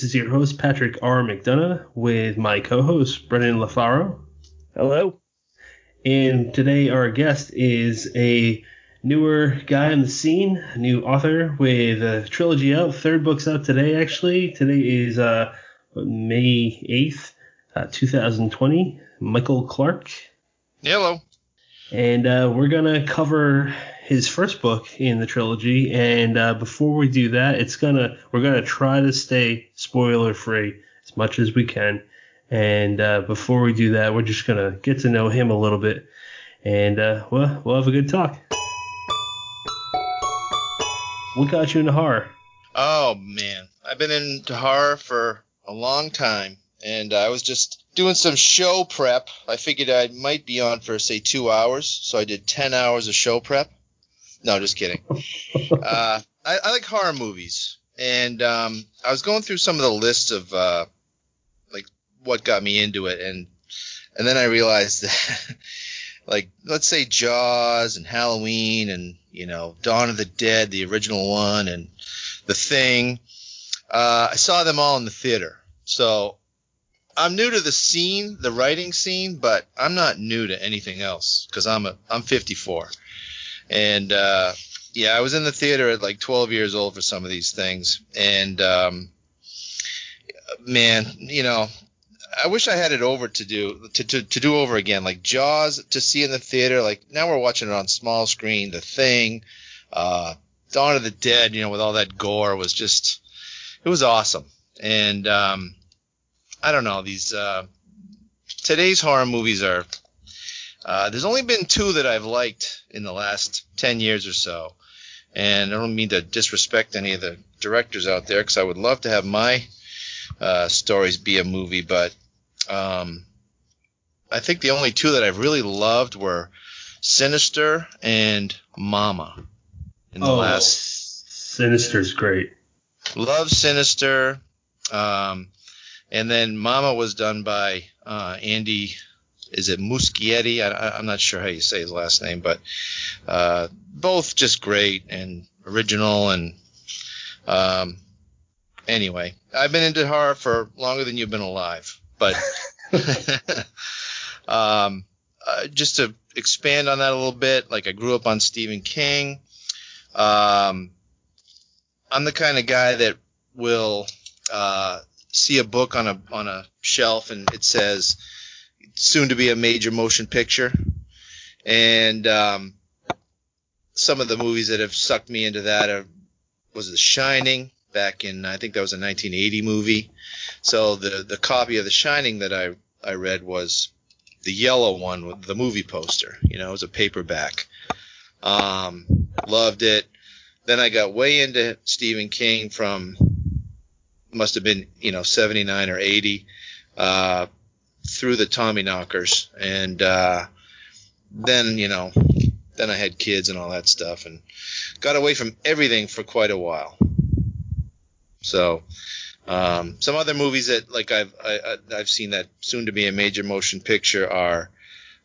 everybody. This is your host, Patrick R. McDonough, with my co host, Brennan LaFaro. Hello. And today, our guest is a newer guy on the scene, a new author with a trilogy out. Third book's out today, actually. Today is uh, May 8th, uh, 2020. Michael Clark. Hello. And uh, we're going to cover his first book in the trilogy. And uh, before we do that, it's gonna we're gonna try to stay spoiler free as much as we can. And uh, before we do that, we're just gonna get to know him a little bit, and uh, well, we'll have a good talk. What got you into horror? Oh man, I've been into horror for a long time, and I was just doing some show prep. I figured I might be on for say two hours, so I did ten hours of show prep no, just kidding. uh, I, I, like horror movies, and um, I was going through some of the lists of uh, like what got me into it, and and then I realized that, like, let's say Jaws and Halloween, and you know, Dawn of the Dead, the original one, and The Thing. Uh, I saw them all in the theater, so I'm new to the scene, the writing scene, but I'm not new to anything else because I'm a I'm 54. And uh, yeah, I was in the theater at like 12 years old for some of these things, and um, man, you know, I wish I had it over to do to, to, to do over again, like Jaws to see in the theater. Like now we're watching it on small screen. The Thing, uh, Dawn of the Dead, you know, with all that gore was just it was awesome. And um, I don't know these uh, today's horror movies are uh, there's only been two that I've liked in the last 10 years or so. And I don't mean to disrespect any of the directors out there because I would love to have my uh, stories be a movie, but um, I think the only two that I've really loved were Sinister and Mama. In the oh, last Sinister's great. Love Sinister. Um, and then Mama was done by uh, Andy is it Muschietti? I, am not sure how you say his last name, but uh, both just great and original. And um, anyway, I've been into horror for longer than you've been alive. But um, uh, just to expand on that a little bit, like I grew up on Stephen King. Um, I'm the kind of guy that will uh, see a book on a on a shelf and it says soon to be a major motion picture. And um, some of the movies that have sucked me into that are, was The Shining back in I think that was a 1980 movie. So the the copy of The Shining that I I read was the yellow one with the movie poster. You know, it was a paperback. Um, loved it. Then I got way into Stephen King from must have been you know 79 or 80. Uh, through the Tommyknockers, and uh, then you know, then I had kids and all that stuff, and got away from everything for quite a while. So, um, some other movies that like I've I, have seen that soon to be a major motion picture are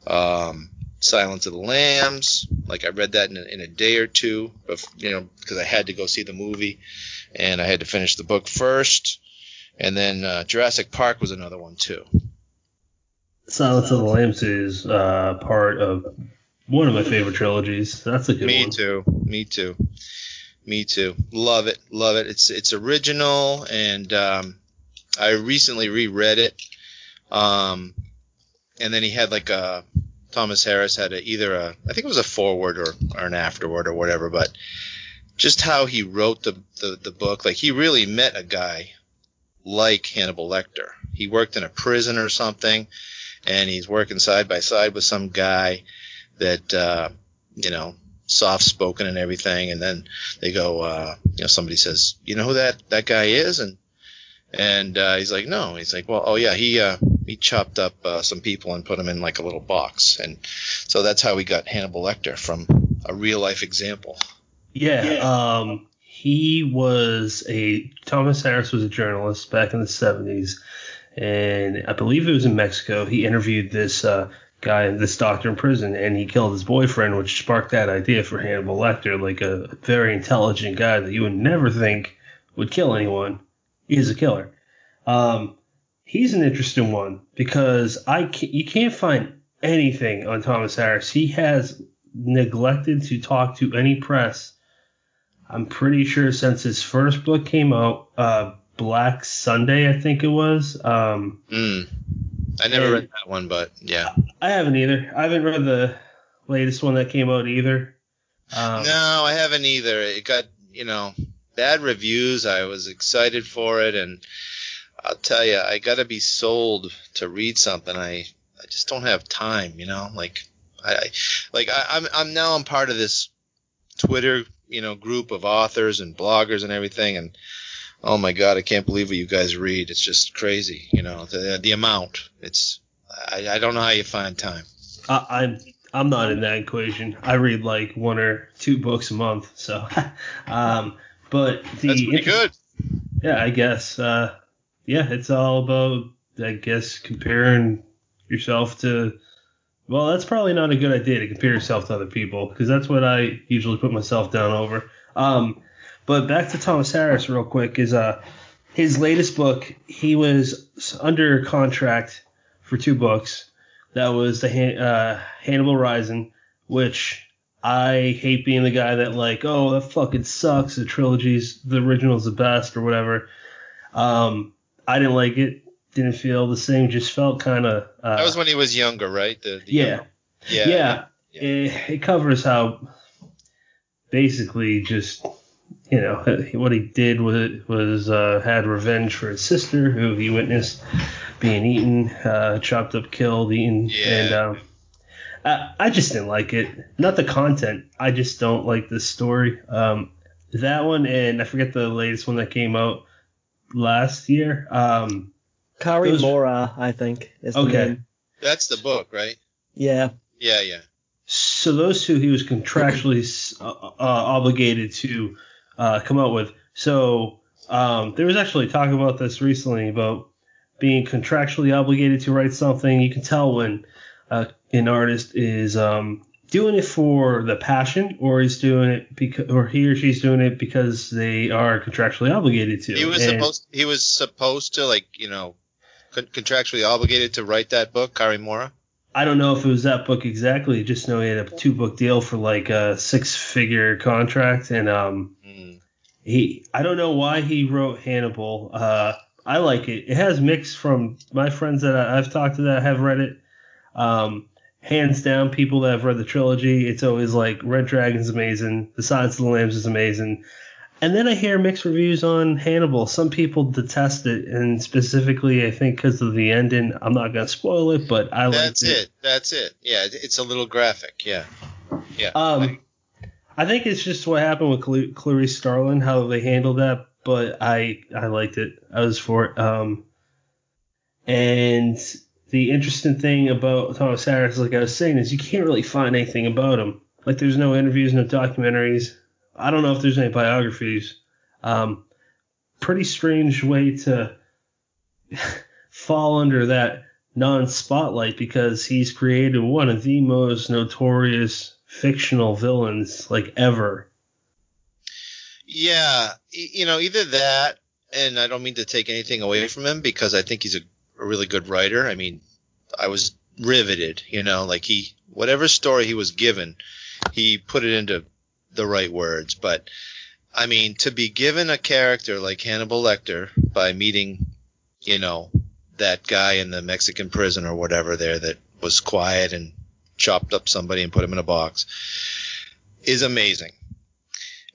um, Silence of the Lambs. Like I read that in a, in a day or two, you know, because I had to go see the movie, and I had to finish the book first. And then uh, Jurassic Park was another one too. Silence of the Lambs is uh, part of one of my favorite trilogies. That's a good Me one. Me too. Me too. Me too. Love it. Love it. It's it's original, and um, I recently reread it. Um, and then he had like a Thomas Harris had a, either a I think it was a forward or, or an afterword or whatever, but just how he wrote the, the the book, like he really met a guy like Hannibal Lecter. He worked in a prison or something and he's working side by side with some guy that uh, you know soft spoken and everything. And then they go uh, you know somebody says you know who that that guy is? And and uh, he's like no. He's like well oh yeah he uh, he chopped up uh, some people and put them in like a little box. And so that's how we got Hannibal Lecter from a real life example. Yeah, yeah. um he was a Thomas Harris was a journalist back in the 70s and I believe it was in Mexico. He interviewed this uh, guy, this doctor in prison, and he killed his boyfriend, which sparked that idea for Hannibal Lecter, like a very intelligent guy that you would never think would kill anyone. He is a killer. Um, he's an interesting one because I can't, you can't find anything on Thomas Harris. He has neglected to talk to any press. I'm pretty sure since his first book came out, uh, Black Sunday, I think it was. Um, Mm. I never read that one, but yeah. I haven't either. I haven't read the latest one that came out either. Um, no, I haven't either. It got, you know, bad reviews. I was excited for it, and I'll tell you, I got to be sold to read something. I, I just don't have time, you know. Like, I, I like I, I'm, I'm now I'm part of this Twitter, you know, group of authors and bloggers and everything, and oh my god, I can't believe what you guys read. It's just crazy, you know, the the amount. It's, I, I don't know how you find time. I, I'm I'm not in that equation. I read like one or two books a month, so. um, but the That's pretty good. Yeah, I guess. Uh, yeah, it's all about, I guess, comparing yourself to. Well, that's probably not a good idea to compare yourself to other people because that's what I usually put myself down over. Um, but back to Thomas Harris real quick is uh his latest book. He was under contract for two books. That was the Han- uh, Hannibal Rising, which I hate being the guy that like, oh, that fucking sucks. The trilogy's the original's the best or whatever. Um, I didn't like it. Didn't feel the same. Just felt kind of. Uh, That was when he was younger, right? The, the yeah, yeah, yeah. yeah. It, it covers how basically just you know what he did was was uh, had revenge for his sister who he witnessed being eaten, uh, chopped up, killed, eaten, Yeah. and um, I, I just didn't like it. Not the content. I just don't like the story. Um, that one and I forget the latest one that came out last year. Um, Cari Those- Mora, I think, is the Okay. name. That's the book, right? Yeah. Yeah, yeah. So those two he was contractually uh, uh, obligated to uh, come out with. So um, there was actually talk about this recently about being contractually obligated to write something. You can tell when uh, an artist is um, doing it for the passion, or he's doing it because, or he or she's doing it because they are contractually obligated to. He was And- supposed he was supposed to like you know contractually obligated to write that book, Cari Mora. I don't know if it was that book exactly. Just know he had a two book deal for like a six figure contract, and um, Mm. he I don't know why he wrote Hannibal. Uh, I like it. It has mixed from my friends that I, I've talked to that have read it. Um, hands down, people that have read the trilogy, it's always like Red Dragon's amazing, The Silence of the Lambs is amazing. And then I hear mixed reviews on Hannibal. Some people detest it, and specifically, I think because of the ending. I'm not gonna spoil it, but I liked That's it. That's it. Yeah, it's a little graphic. Yeah, yeah. Um, I think it's just what happened with Cl- Clarice Starling, how they handled that. But I I liked it. I was for it. Um, and the interesting thing about Thomas Harris, like I was saying, is you can't really find anything about him. Like there's no interviews, no documentaries. I don't know if there's any biographies. Um, pretty strange way to fall under that non-spotlight because he's created one of the most notorious fictional villains like ever. Yeah, you know, either that, and I don't mean to take anything away from him because I think he's a, a really good writer. I mean, I was riveted, you know, like he, whatever story he was given, he put it into the right words. But, I mean, to be given a character like Hannibal Lecter by meeting, you know, that guy in the Mexican prison or whatever there that was quiet and chopped up somebody and put him in a box is amazing.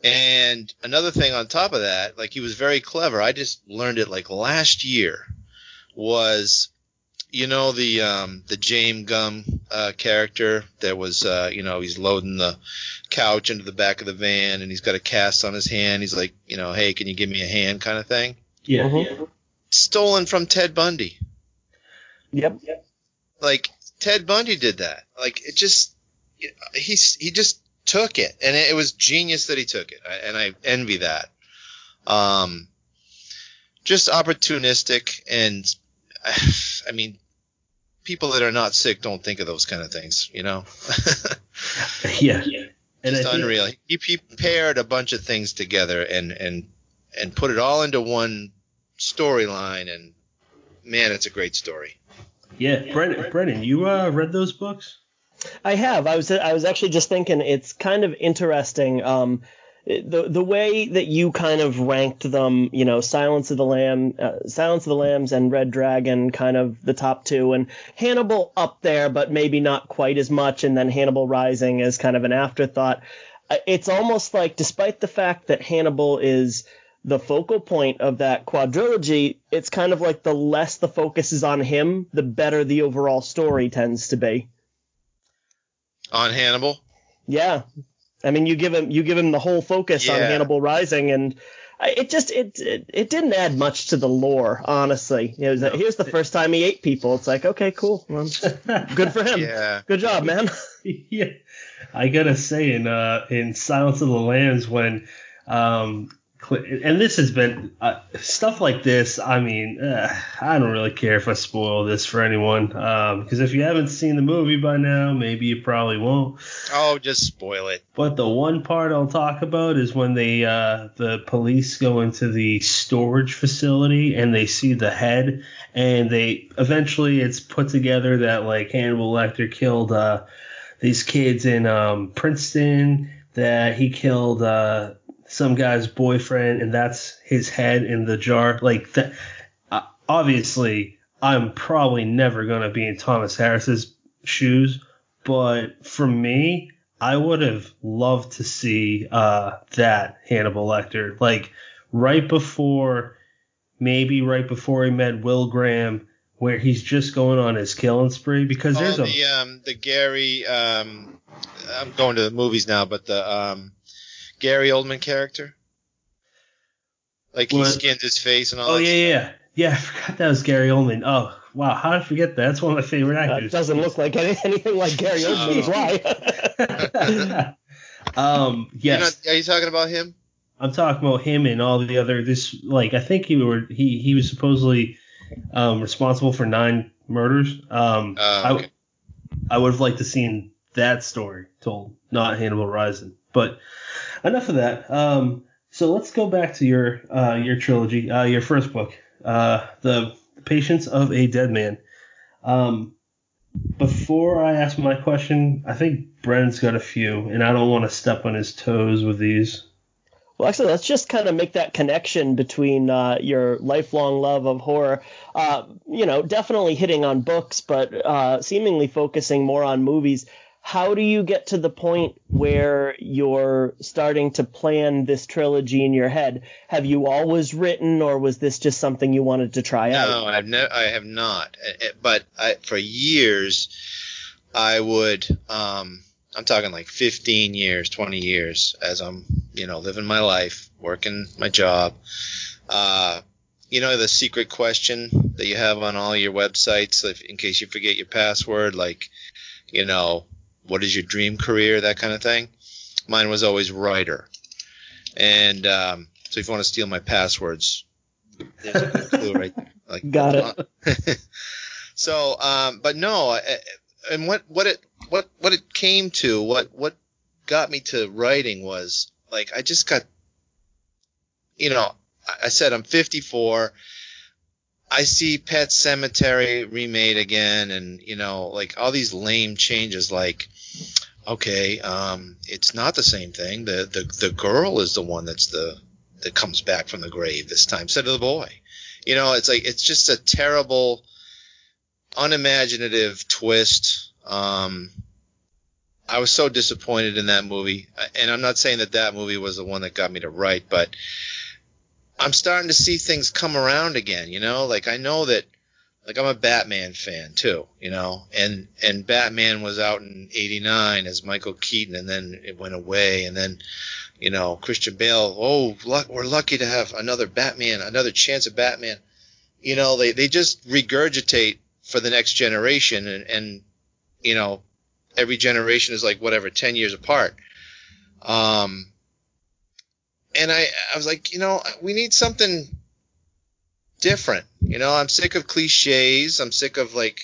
And another thing on top of that, like he was very clever. I just learned it like last year. Was you know the um, the James Gumb uh, character that was uh, you know he's loading the couch into the back of the van and he's got a cast on his hand. He's like you know hey can you give me a hand kind of thing. Yeah. Mhm. Stolen from Ted Bundy. Yep. Like Ted Bundy did that. Like it just he's he just took it, and it, was genius that he took it, I- and I envy that. Um, just opportunistic, and I mean, people that are not sick don't think of those kind of things, you know. Yeah. And just I think- unreal. He, he paired a bunch of things together and and and put it all into one storyline, and man, it's a great story. Yeah, Brennan, Brennan, you uh, read those books? I have. I was I was actually just thinking it's kind of interesting. Um, the the way that you kind of ranked them, you know, Silence of the Lamb, uh, Silence of the Lambs, and Red Dragon, kind of the top two, and Hannibal up there, but maybe not quite as much, and then Hannibal Rising as kind of an afterthought. Uh, It's almost like, despite the fact that Hannibal is the focal point of that quadrilogy, it's kind of like the less the focus is on him, the better the overall story tends to be. On Hannibal, Yeah, I mean, you give him you give him the whole focus on Hannibal Rising, and it just it, it it didn't add much to the lore, honestly. It was, here's the first time he ate people. It's like, okay, cool, well, good for him. yeah, Good job, man. yeah, I gotta say in uh, in Silence of the Lambs when um Cl- and this has been uh, stuff like this. I mean, uh, I don't really care if I spoil this for anyone because if you haven't seen the movie by now, maybe you probably won't. oh, just spoil it. But the one part I'll talk about is when they uh, the police go into the storage facility and they see the head, and they eventually it's put together that like Hannibal Lecter killed uh, these kids in um, Princeton, that he killed uh, some guy's boyfriend, and that's his head in the jar. Like that, uh, obviously, I'm probably never gonna be in Thomas Harris's shoes, but for me, I would have loved to see uh, that Hannibal Lecter, like right before, maybe right before he met Will Graham, where he's just going on his killing spree. Because Oh, there's a the um, the Gary. Um, I'm going to the movies now, but the um, Gary Oldman character, like he What? skinned his face and all. oh that yeah yeah yeah yeah I forgot that was Gary Oldman. Oh wow, how did I forget that? That's one of my favorite actors. That actors. doesn't look like any, anything like Gary Oldman's. Why? um You're yes. not- are you talking about him? I'm talking about him and all the other this like I think he were he he was supposedly um, responsible for nine murders. Um, Oh, okay. I I would have liked to seen that story told, not Hannibal Rising. But enough of that. Um, so let's go back to your uh, your trilogy, uh, your first book, uh, the Patience of a Dead Man. Um, before I ask my question, I think Brennan's got a few, and I don't want to step on his toes with these. Well, actually, let's just kind of make that connection between uh, your lifelong love of horror. Uh, you know, definitely hitting on books, but uh, seemingly focusing more on movies. How do you get to the point where you're starting to plan this trilogy in your head? Have you always written, or was this just something you wanted to try out? No, I've ne- I have not. Uh, uh, But I, for years, I would. Um, I'm talking like 15 years, 20 years, as I'm, you know, living my life, working my job. Uh, you know, the secret question that you have on all your websites, if, in case you forget your password, like, you know, what is your dream career, that kind of thing. Mine was always writer. And um, so if you want to steal my passwords, there's a clue right there. Like, Got it. so, um, but no, and what what it what what it came to, what what got me to writing was like I just got, you know, I- I said I'm 54. I see Pet Sematary remade again, and you know, like all these lame changes, like. Okay, um, it's not the same thing. The, the the girl is the one that's the that comes back from the grave this time instead of the boy. You know, it's like it's just a terrible, unimaginative twist. Um, I was so disappointed in that movie, and I'm not saying that that movie was the one that got me to write, but I'm starting to see things come around again. You know, like I know that, like I'm a Batman fan too. You know, and and Batman was out in '89 as Michael Keaton, and then it went away, and then you know, Christian Bale, oh, luck, we're lucky to have another Batman, another chance at Batman. You know, they, they just regurgitate for the next generation, and, and you know, every generation is like whatever, 10 years apart. Um, and I, I was like, you know, we need something different. You know, I'm sick of cliches. I'm sick of like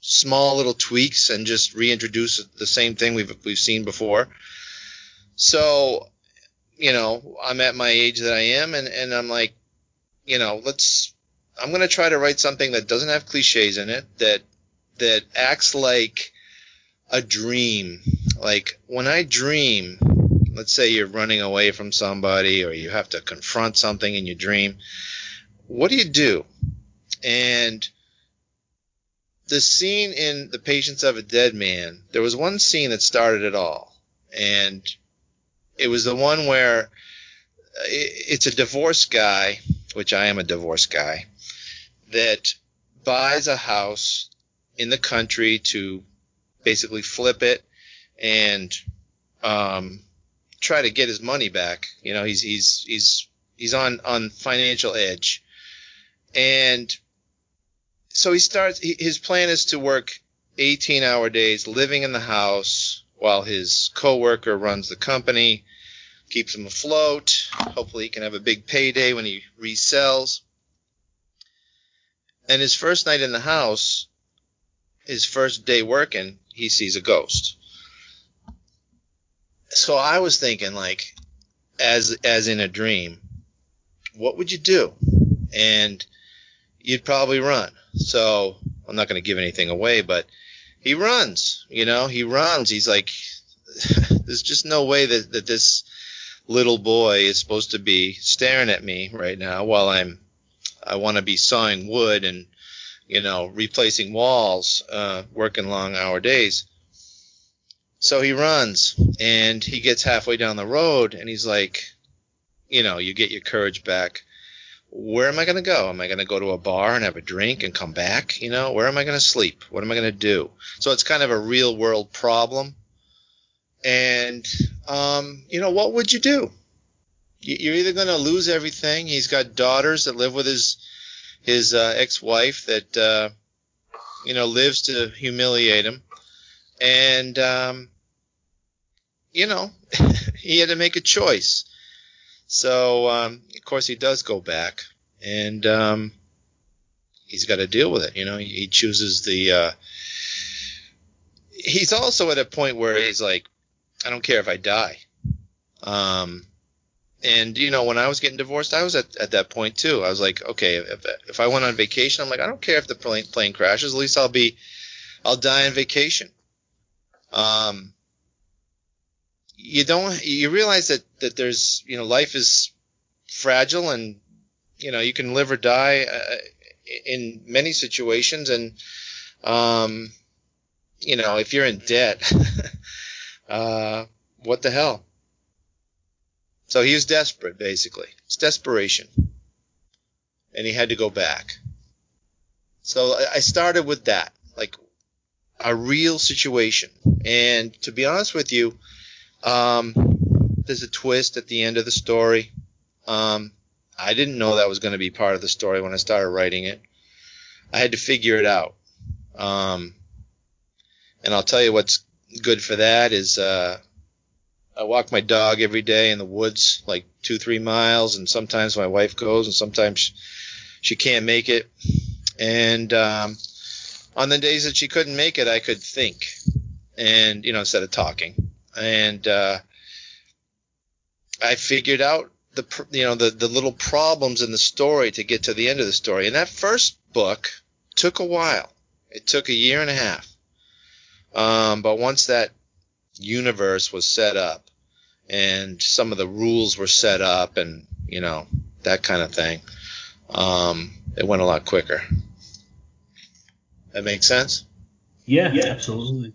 small little tweaks and just reintroduce the same thing we've, we've seen before. So, you know, I'm at my age that I am, and, and I'm like, you know, let's. I'm gonna try to write something that doesn't have cliches in it. That that acts like a dream. Like when I dream, let's say you're running away from somebody or you have to confront something in your dream. What do you do? And the scene in The Patience of a Dead Man, there was one scene that started it all. And it was the one where it's a divorced guy, which I am a divorced guy, that buys a house in the country to basically flip it and um, try to get his money back. You know, he's he's he's he's on on financial edge, and so he starts. His plan is to work 18 hour days, living in the house while his coworker runs the company, keeps him afloat. Hopefully, he can have a big payday when he resells. And his first night in the house, his first day working, he sees a ghost. So I was thinking, like, as as in a dream, what would you do? And you'd probably run. So I'm not going to give anything away, but he runs. You know, he runs. He's like, there's just no way that that this little boy is supposed to be staring at me right now while I'm I want to be sawing wood and you know, replacing walls, uh, working long hour days. So he runs and he gets halfway down the road and he's like, you know, you get your courage back. Where am I going to go? Am I going to go to a bar and have a drink and come back? You know, where am I going to sleep? What am I going to do? So it's kind of a real world problem. And, um, you know, what would you do? You're either going to lose everything. He's got daughters that live with his his uh, ex-wife that uh, you know lives to humiliate him, and um, you know he had to make a choice. So um, of course he does go back, and um, he's got to deal with it. You know, he, chooses the. Uh, he's also at a point where he's like, I don't care if I die. Um, and you know, when I was getting divorced, I was at, at that point too. I was like, okay, if, if I went on vacation, I'm like, I don't care if the plane, plane crashes. At least I'll be, I'll die on vacation. Um, you don't, you realize that that there's, you know, life is fragile, and you know, you can live or die uh, in many situations, and um, you know, if you're in debt, uh, what the hell? So he was desperate, basically. It's desperation. And he had to go back. So I started with that, like a real situation. And to be honest with you, um, there's a twist at the end of the story. Um, I didn't know that was going to be part of the story when I started writing it. I had to figure it out. Um, and I'll tell you what's good for that is uh, I walk my dog every day in the woods, like two, three miles, and sometimes my wife goes, and sometimes she can't make it. And um, on the days that she couldn't make it, I could think, and you know, instead of talking. And uh, I figured out the you know the the little problems in the story to get to the end of the story. And that first book took a while. It took a year and a half. Um, but once that universe was set up and some of the rules were set up and you know that kind of thing um, it went a lot quicker that makes sense yeah, yeah absolutely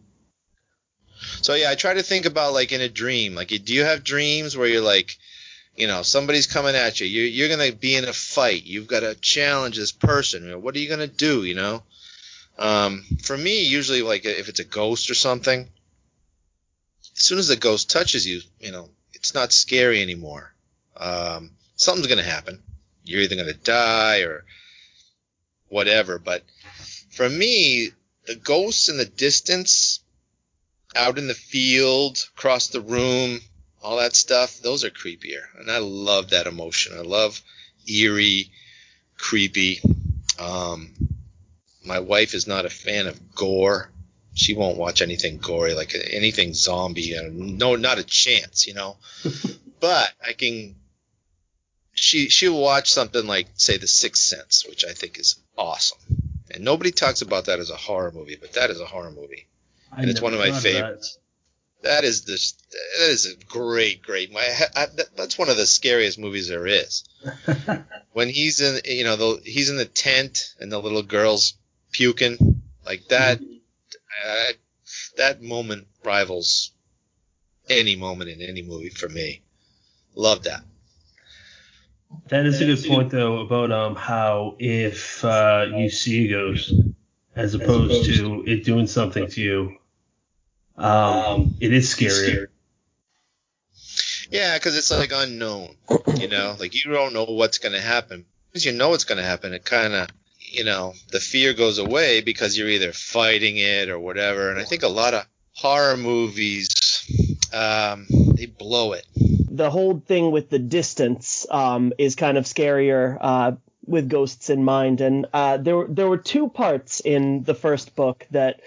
so yeah i try to think about like in a dream like do you have dreams where you're like you know somebody's coming at you you're, you're gonna be in a fight you've got to challenge this person what are you gonna do you know um, for me usually like if it's a ghost or something as soon as the ghost touches you, you know, it's not scary anymore. Um, something's to happen. You're either to die or whatever. But for me, the ghosts in the distance, out in the field, across the room, all that stuff, those are creepier. And I love that emotion. I love eerie, creepy. Um, my wife is not a fan of gore she won't watch anything gory, like anything zombie. Uh, no, not a chance, you know. but I can she she'll watch something like say The Sixth Sense, which I think is awesome, and nobody talks about that as a horror movie, but that is a horror movie, I and it's one of my thought that. favorites. That is the that is a great great. My I, that, that's one of the scariest movies there is. When he's in you know the he's in the tent and the little girl's puking like that. I, that moment rivals any moment in any movie for me. Love that. That is a good point, though, about um how if uh, you see a ghost, as opposed to it doing something to you, um, it is scarier. Yeah, because it's like unknown, you know, like you don't know what's going to happen. Because you know what's going to happen, it kind of, you know, the fear goes away because you're either fighting it or whatever. And I think a lot of horror movies, um, they blow it. the whole thing with the distance um, is kind of scarier uh, with ghosts in mind. And uh, there were- there were two parts in the first book that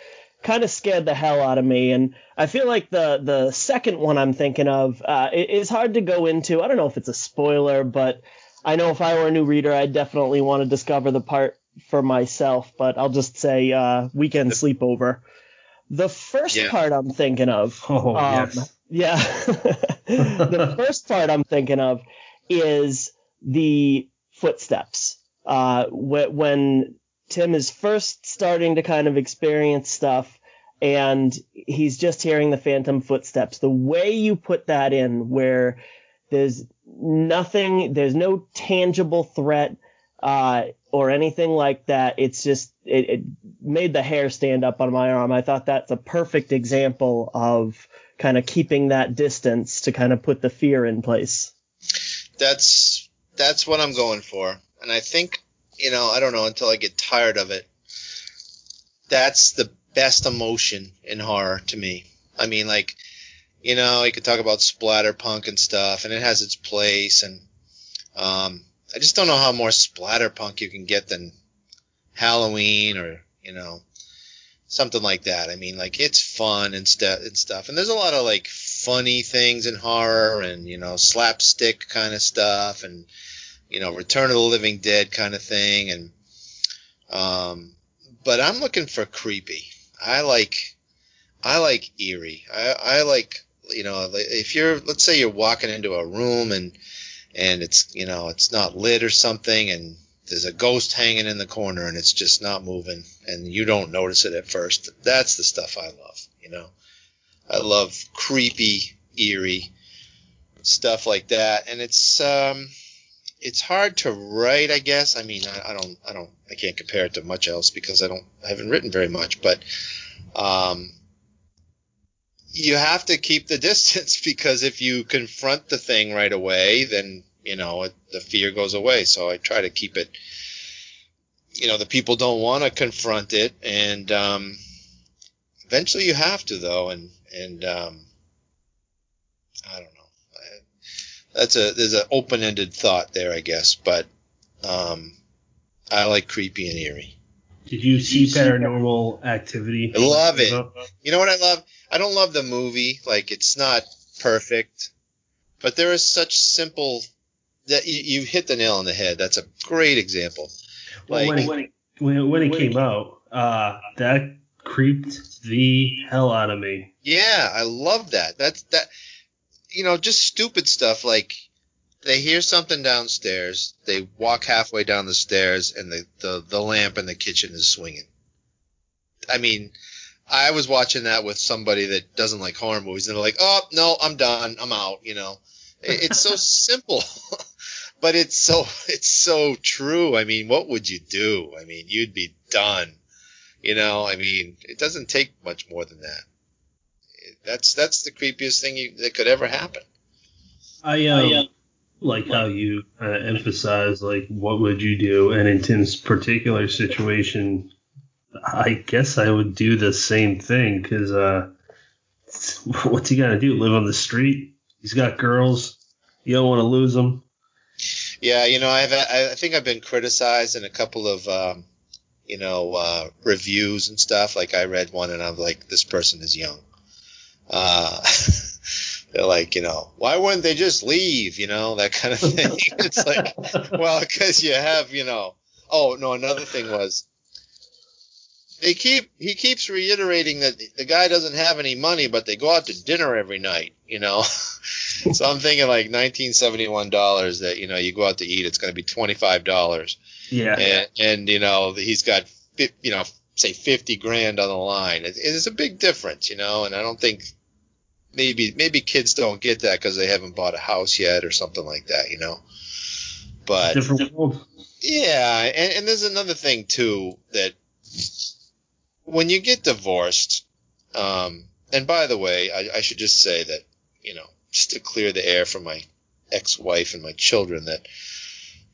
kind of scared the hell out of me. And I feel like the the second one I'm thinking of uh, it is hard to go into. I don't know if it's a spoiler, but I know if I were a new reader, I'd definitely want to discover the part for myself. But I'll just say uh, weekend sleepover. The first Yeah. part I'm thinking of. Oh Um, yes. Yeah. the first part I'm thinking of is the footsteps. Uh, when Tim is first starting to kind of experience stuff and he's just hearing the phantom footsteps, the way you put that in where there's nothing, there's no tangible threat, uh, or anything like that. It's just, it, it made the hair stand up on my arm. I thought that's a perfect example of kind of keeping that distance to kind of put the fear in place. That's that's what I'm going for. And I think, you know, I don't know until I get tired of it. That's the best emotion in horror to me. I mean, like, you know, you could talk about splatterpunk and stuff, and it has its place, and um, I just don't know how more splatterpunk you can get than Halloween or you know something like that. I mean, like it's fun and stuff and stuff, and there's a lot of like funny things in horror and you know slapstick kind of stuff and you know Return of the Living Dead kind of thing and um, but I'm looking for creepy. I like I like eerie. I, I like you know if you're let's say you're walking into a room and and it's you know it's not lit or something and there's a ghost hanging in the corner and it's just not moving and you don't notice it at first. That's the stuff I love, you know. I love creepy, eerie stuff like that and it's um it's hard to write, I guess. I mean, I, I don't I don't I can't compare it to much else because I don't I haven't written very much, but um you have to keep the distance because if you confront the thing right away, then you know it, the fear goes away. So I try to keep it. You know, the people don't want to confront it, and um, eventually you have to, though. And and um, I don't know. I, that's a there's an open-ended thought there, I guess. But um, I like creepy and eerie. Did you see Paranormal Activity? I love it. You know what I love? I don't love the movie. Like it's not perfect, but there is such simple that you, you hit the nail on the head. That's a great example. Well, Like when, it, when, it, when it came out, uh, that creeped the hell out of me. yeah, I love that. That's that. You know, just stupid stuff like they hear something downstairs. They walk halfway down the stairs, and the the, the lamp in the kitchen is swinging. I mean, I was watching that with somebody that doesn't like horror movies, and they're like, "Oh no, I'm done. I'm out." You know, It- it's so simple, but it's so it's so true. I mean, what would you do? I mean, you'd be done. You know, I mean, it doesn't take much more than that. It- That's that's the creepiest thing you, that could ever happen. I um, like how you uh, emphasize like what would you do, and in Tim's particular situation, I guess I would do the same thing because uh, what's he gonna do? Live on the street? He's got girls. You don't want to lose them. Yeah, you know, I've I I think I've been criticized in a couple of um, you know uh, reviews and stuff. Like I read one and I'm like, this person is young. Uh, they're like, you know, why wouldn't they just leave? You know, that kind of thing. it's like, well, because you have, you know. Oh no, another thing was they keep he keeps reiterating that the guy doesn't have any money, but they go out to dinner every night. You know, so I'm thinking like 1971 dollars that you know you go out to eat, it's going to be 25 dollars. Yeah. And, and you know he's got you know say 50 grand on the line. It, it's a big difference, you know, and I don't think maybe maybe kids don't get that because they haven't bought a house yet or something like that, you know. But different world. Yeah, and, and there's another thing too that when you get divorced, um, and by the way, I, I should just say that you know just to clear the air for my ex-wife and my children that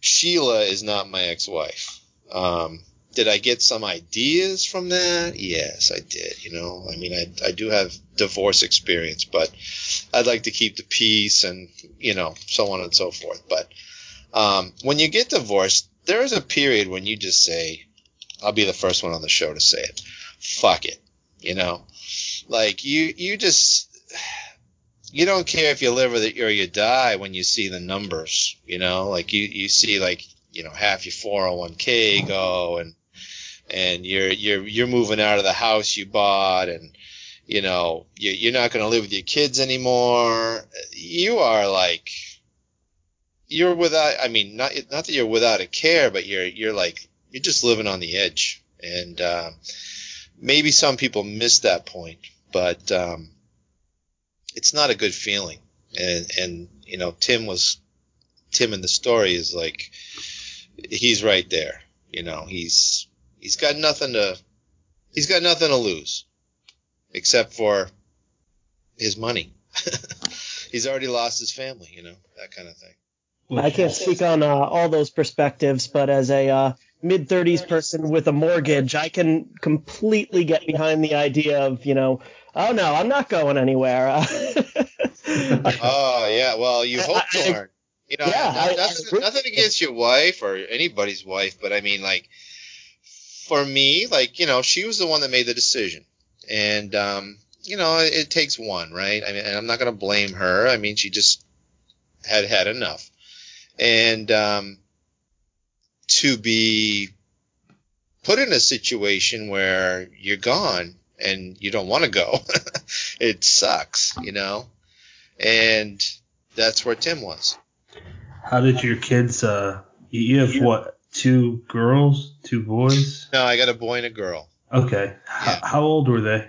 Sheila is not my ex-wife. Um, did I get some ideas from that? Yes, I did. You know, I mean, I, I do have divorce experience, but I'd like to keep the peace and, you know, so on and so forth. But um, when you get divorced, there is a period when you just say, I'll be the first one on the show to say it. Fuck it. You know, like you, you just, you don't care if you live or, you die when you see the numbers, you know, like you, you see like, you know, half your 401k go and, and you're you're you're moving out of the house you bought and you know you, you're not going to live with your kids anymore. You are like you're without i mean not not that you're without a care but you're you're like you're just living on the edge. And uh, maybe some people miss that point but um, it's not a good feeling. And and you know tim was tim in the story is like he's right there. You know he's he's got nothing to he's got nothing to lose except for his money. he's already lost his family, you know, that kind of thing. I can't speak on uh, all those perspectives, but as a uh, mid 30s person with a mortgage, I can completely get behind the idea of, you know, oh no, I'm not going anywhere. oh yeah, well you hope aren't. You know, yeah, nothing, I, nothing against your wife or anybody's wife, but I mean, like, for me, like, you know, she was the one that made the decision. And, um, you know, it, it takes one, right? I mean, and I'm not going to blame her. I mean, she just had had enough. And, um, to be put in a situation where you're gone and you don't want to go, it sucks, you know? And that's where Tim was. How did your kids, uh, you have what, two girls, two boys? No, I got a boy and a girl. Okay. Yeah. H- how old were they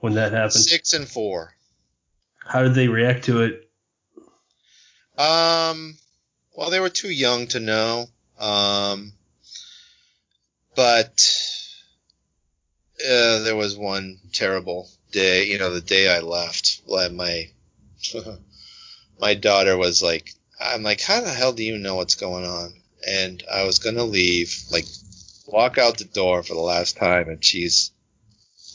when that happened? Six and four. How did they react to it? Um, well, they were too young to know. Um, but uh, there was one terrible day. You know, the day I left, my my daughter was like, "I'm like, how the hell do you know what's going on?" And I was gonna leave, like walk out the door for the last time, and she's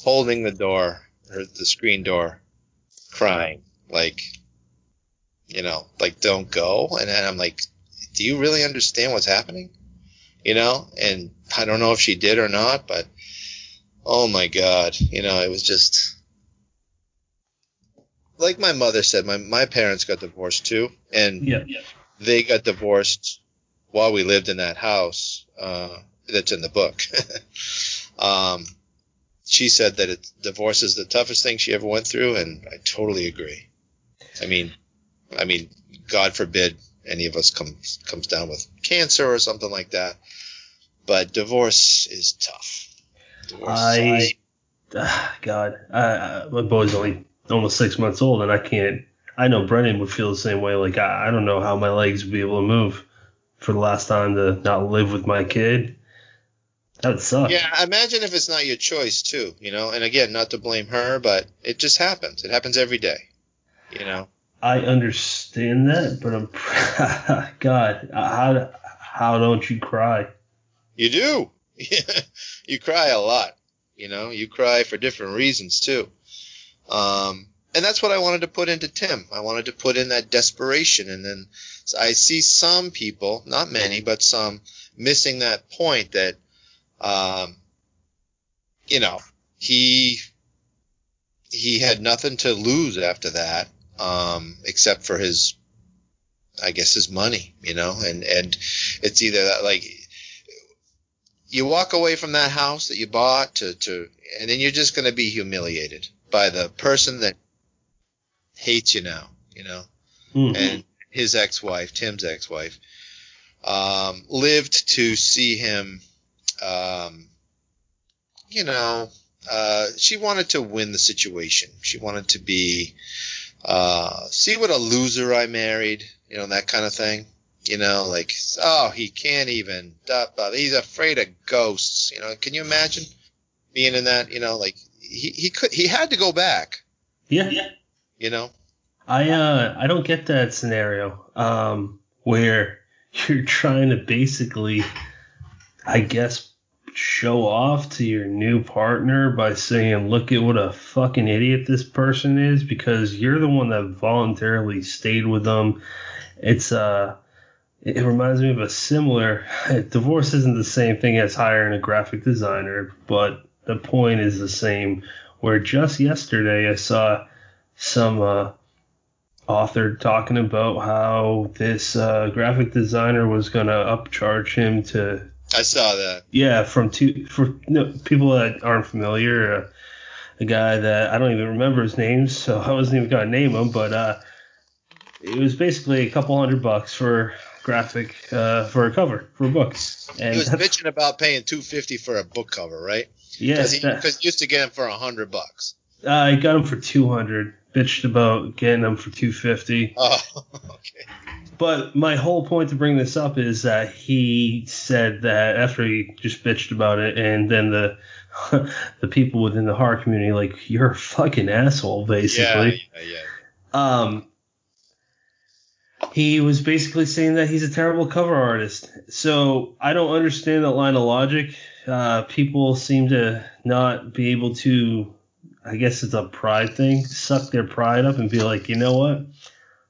holding the door, or the screen door, crying, like, you know, like don't go. And then I'm like, do you really understand what's happening? You know, and I don't know if she did or not, but oh my god, you know, it was just like my mother said. My my parents got divorced too, and yeah, yeah. they got divorced while we lived in that house uh, that's in the book. um, she said that it, divorce is the toughest thing she ever went through, and I totally agree. I mean, I mean, God forbid any of us comes comes down with cancer or something like that, but divorce is tough. Divorce I, uh, God, I, my boy's only almost six months old, and I can't. I know Brennan would feel the same way. Like I, I don't know how my legs would be able to move for the last time to not live with my kid. That would suck. Yeah, imagine if it's not your choice too, you know. And again, not to blame her, but it just happens. It happens every day, you know. I understand that, but I'm God, how how don't you cry? You do. you cry a lot. You know, you cry for different reasons too. Um, and that's what I wanted to put into Tim. I wanted to put in that desperation, and then I see some people, not many, but some, missing that point that, um, you know, he he had nothing to lose after that. um, except for his, I guess, his money, you know, and and it's either that like you walk away from that house that you bought to to, and then you're just going to be humiliated by the person that hates you now, you know, Mhm. and his ex-wife, Tim's ex-wife, um, lived to see him, um, you know, uh, she wanted to win the situation. She wanted to be, uh, see what a loser I married, you know, that kind of thing. You know, like, oh, he can't even, da, da, he's afraid of ghosts. You know, can you imagine being in that? You know, like he, he could, he had to go back. Yeah, yeah. You know, I uh I don't get that scenario um where you're trying to basically I guess show off to your new partner by saying look at what a fucking idiot this person is because you're the one that voluntarily stayed with them. It's uh it reminds me of a similar divorce isn't the same thing as hiring a graphic designer, but the point is the same where just yesterday I saw some uh author talking about how this uh, graphic designer was going to upcharge him to I saw that. yeah from two for no, people that aren't familiar uh, a guy that I don't even remember his name so I wasn't even going to name him but uh, it was basically a couple hundred bucks for graphic uh, for a cover for a book and He was bitching about paying two fifty for a book cover, right? yeah Because he, he used to get them for a hundred bucks. uh, I got him for 200 bitched about getting him for 250 Oh, okay. But my whole point to bring this up is that he said that after he just bitched about it, and then the the people within the horror community like you're a fucking asshole, basically. Yeah, yeah, yeah. Um, he was basically saying that he's a terrible cover artist. So I don't understand that line of logic. Uh, people seem to not be able to. I guess it's a pride thing. Suck their pride up and be like, you know what?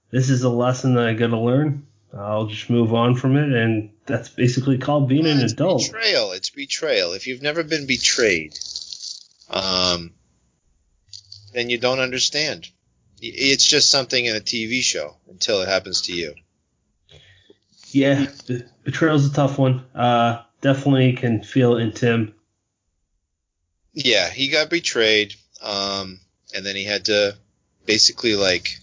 This is a lesson that I got to learn. I'll just move on from it, and that's basically called being an It's adult. betrayal. It's betrayal. If you've never been betrayed, um, then you don't understand. It's just something in a TV show until it happens to you. Yeah, betrayal's a tough one. Uh, definitely can feel it in Tim. Yeah, he got betrayed, um, and then he had to basically like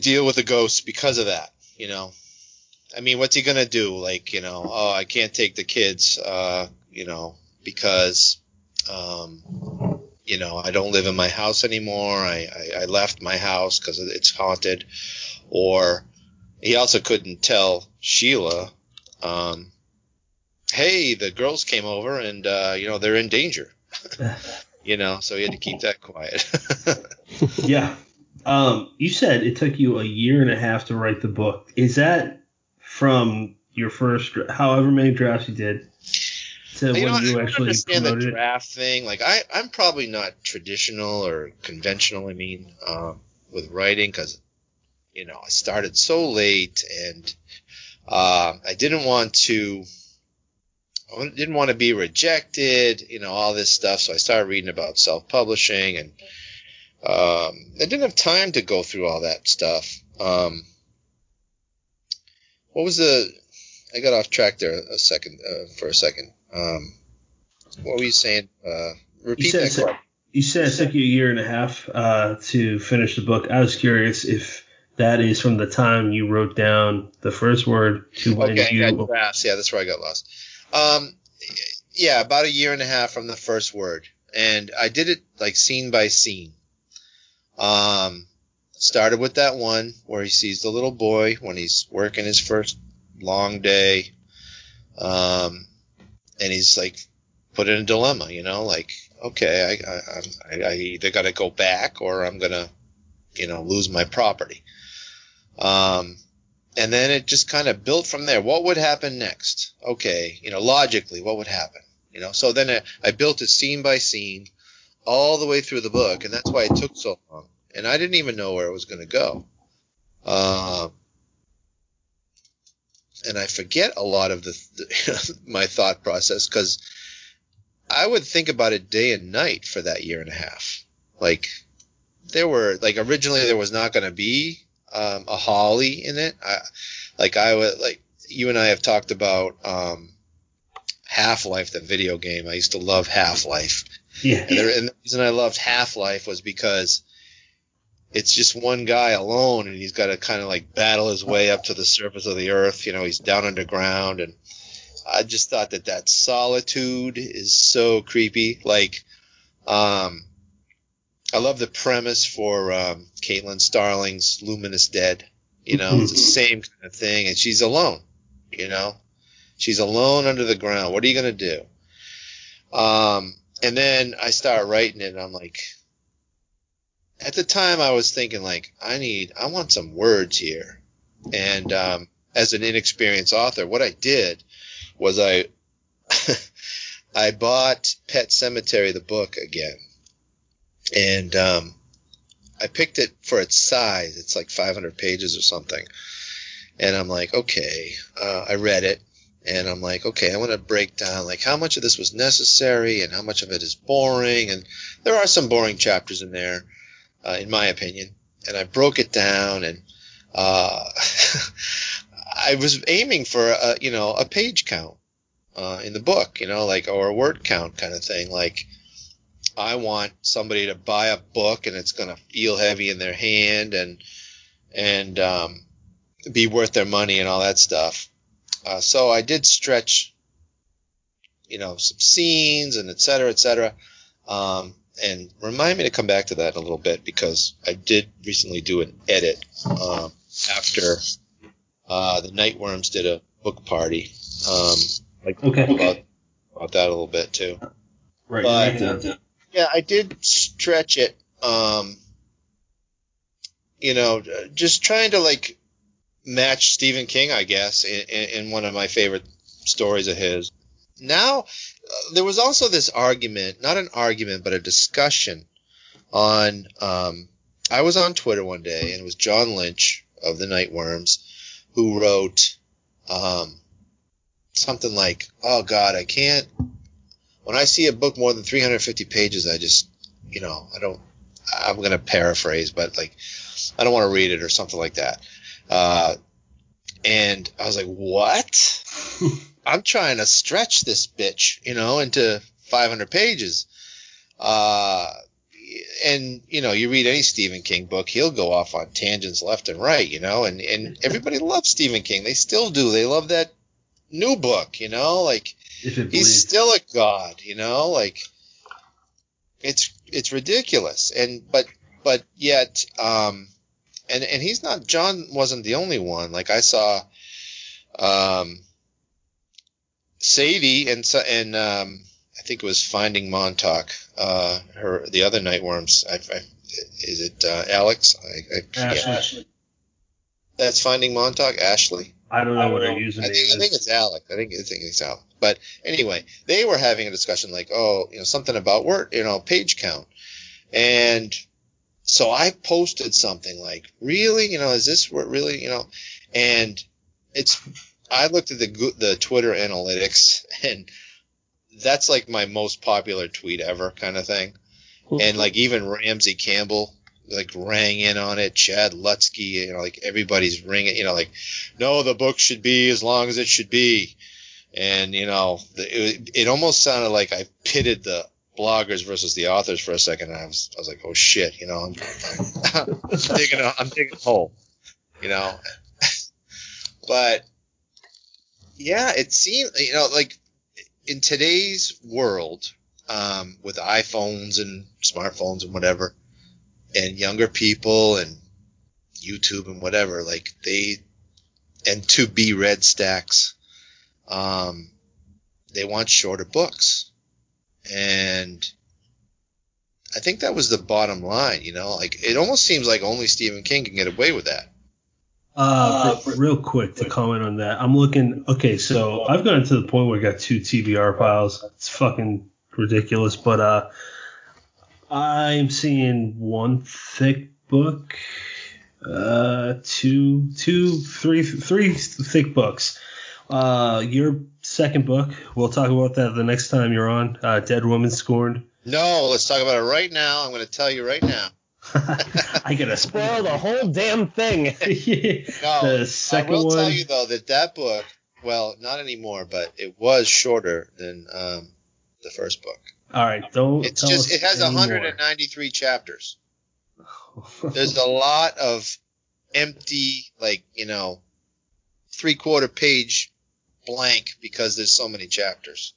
deal with the ghost because of that. You know, I mean, what's he gonna do? Like, you know, oh, I can't take the kids, uh, you know, because, um, you know, I don't live in my house anymore. I I, I left my house because it's haunted, or he also couldn't tell Sheila, um, hey, the girls came over and uh, you know they're in danger. you know, so he had to keep that quiet. Yeah. Um, you said it took you a year and a half to write the book. Is that from your first, however many drafts you did, to you know, when I you don't actually understand the promoted it? draft thing. Like, I, I'm probably not traditional or conventional. I mean, um, with writing, because you know, I started so late, and uh, I didn't want to. I didn't want to be rejected, you know, all this stuff. So I started reading about self-publishing, and um, I didn't have time to go through all that stuff. Um, what was the? I got off track there a second uh, for a second. Um, what were you saying? Uh, You said, that it took- you said it took you a year and a half uh, to finish the book. I was curious if that is from the time you wrote down the first word to when Okay, you. drafts. Yeah, that's where I got lost. Um, yeah, about a year and a half from the first word, and I did it like scene by scene. Um, started with that one where he sees the little boy when he's working his first long day, um, and he's like put in a dilemma, you know, like okay, I I, I either got to go back or I'm gonna, you know, lose my property. Um, and then it just kind of built from there. What would happen next? Okay, you know, logically, what would happen? You know, so then I, I built it scene by scene, all the way through the book, and that's why it took so long. And I didn't even know where it was going to go. Um, and I forget a lot of the, the my thought process because I would think about it day and night for that year and a half. Like there were like originally there was not going to be um, a Holly in it. I, like I would like you and I have talked about um, Half Life, the video game. I used to love Half Life. Yeah. And, there, and the reason I loved Half Life was because it's just one guy alone, and he's got to kind of like battle his way up to the surface of the earth. You know, he's down underground, and I just thought that that solitude is so creepy. Like, um, I love the premise for um, Caitlin Starling's Luminous Dead. You know, it's the same kind of thing, and she's alone. You know, she's alone under the ground. What are you gonna do? Um, and then I start writing it, and I'm like, at the time I was thinking like, I need, I want some words here, and um, as an inexperienced author, what I did was I, I bought Pet Sematary the book again, and um, I picked it for its size. It's like 500 pages or something, and I'm like, okay, uh, I read it. And I'm like, okay, I want to break down like how much of this was necessary and how much of it is boring. And there are some boring chapters in there, uh, in my opinion. And I broke it down, and uh, I was aiming for a you know a page count uh, in the book, you know, like or a word count kind of thing. Like I want somebody to buy a book and it's going to feel heavy in their hand and and um, be worth their money and all that stuff. Uh, so I did stretch, you know, some scenes and et cetera, et cetera. Um, and remind me to come back to that in a little bit because I did recently do an edit um, after uh, the Nightworms did a book party. Um, like Okay. about, about that a little bit too. Right. But- right. Yeah, I did stretch it. Um, you know, just trying to like match Stephen King, I guess, in, in, one of my favorite stories of his. Now, uh, there was also this argument, not an argument, but a discussion on. Um, I was on Twitter one day, and it was John Lynch of the Nightworms who wrote um, something like, "Oh God, I can't." When I see a book more than 350 pages, I just, you know, I don't. I'm going to paraphrase, but like, I don't want to read it or something like that. Uh, and I was like, what? I'm trying to stretch this bitch, you know, into 500 pages. Uh, and you know, you read any Stephen King book, he'll go off on tangents left and right, you know, and and everybody loves Stephen King. They still do. They love that new book, you know, like If it he's still a god, you know, like it's it's ridiculous. And but but yet um and and he's not John wasn't the only one. Like I saw um Sadie and so and um I think it was Finding Montauk, uh her the other Nightworms. I, I, is it uh, Alex? I, I forget. Ashley. That's Finding Montauk, Ashley. I don't know what her I username think, I think it's Alec. I think, I think it's Alec. But anyway, they were having a discussion like, oh, you know, something about word, you know, page count. And so I posted something like, really, you know, is this what really, you know, and it's, I looked at the the Twitter analytics and that's like my most popular tweet ever kind of thing. And like even Ramsey Campbell like rang in on it. Chad Lutzke, you know, like everybody's ringing, you know, like, no, the book should be as long as it should be. And, you know, it, it almost sounded like I pitted the bloggers versus the authors for a second. And I was, I was like, oh shit, you know, I'm, I'm, I'm digging, a, I'm digging a hole, you know. but yeah, it seemed, you know, like in today's world, um, with iPhones and smartphones and whatever, and younger people and YouTube and whatever, like they and to be read stacks, um, they want shorter books, and I think that was the bottom line. You know, like it almost seems like only Stephen King can get away with that. Uh, for- real quick to comment on that, I'm looking. Okay, so I've gotten to the point where I got two TBR piles. It's fucking ridiculous, but uh, I'm seeing one thick book, uh, two, two, three, three thick books. Uh, your second book, we'll talk about that the next time you're on. Uh, Dead Woman Scorned. No, let's talk about it right now. I'm going to tell you right now. I gotta Spoil the whole damn thing. No, the second I will one. tell you though that that book, well, not anymore, but it was shorter than um, the first book. All right, don't. It's just us it has any more. 193 chapters. There's a lot of empty, like you know, three quarter page blank because there's so many chapters.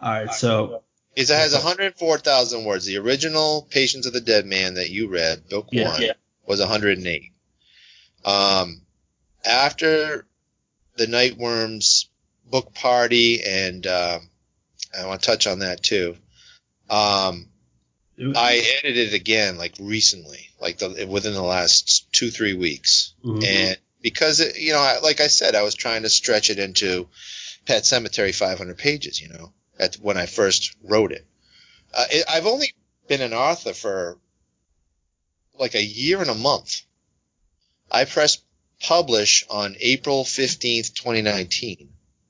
All right, so it has 104,000 words. The original Patience of the Dead Man that you read, book Yeah. one, was 108. Um, after the Nightworms book party, and um I want to touch on that too. Um, I edited it again, like recently, like the, within the last two three weeks, Mhm. and because it, you know, I, like I said, I was trying to stretch it into Pet Sematary 500 pages, you know, at when I first wrote it. Uh, it I've only been an author for like a year and a month. I pressed publish on April 15th, 2019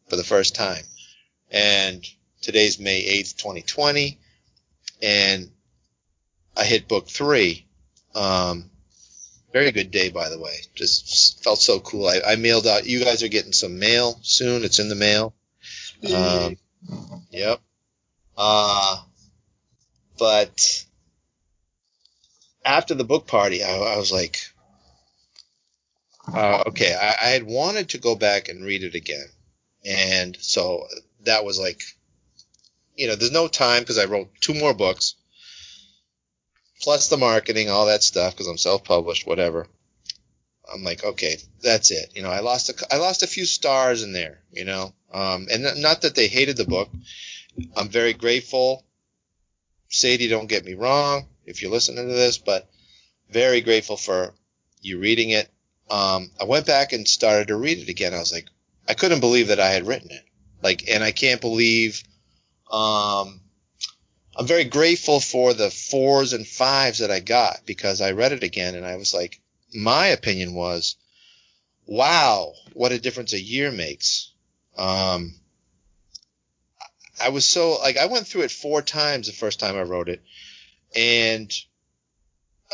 for the first time. And today's May 8th, 2020. And I hit book three. Um, very good day, by the way. Just felt so cool. I, I mailed out. You guys are getting some mail soon. It's in the mail. Um, yep. Uh, but after the book party, I, I was like, uh, okay, I, I had wanted to go back and read it again. And so that was like, you know, there's no time because I wrote two more books, plus the marketing, all that stuff because I'm self-published, whatever. I'm like, okay, that's it. You know, I lost a, I lost a few stars in there, you know, um, and not that they hated the book. I'm very grateful. Sadie, don't get me wrong if you're listening to this, but very grateful for you reading it. Um, I went back and started to read it again. I was like, I couldn't believe that I had written it. Like, and I can't believe, um, I'm very grateful for the fours and fives that I got because I read it again and I was like, my opinion was, wow, what a difference a year makes. Um, I was so like I went through it four times the first time I wrote it, and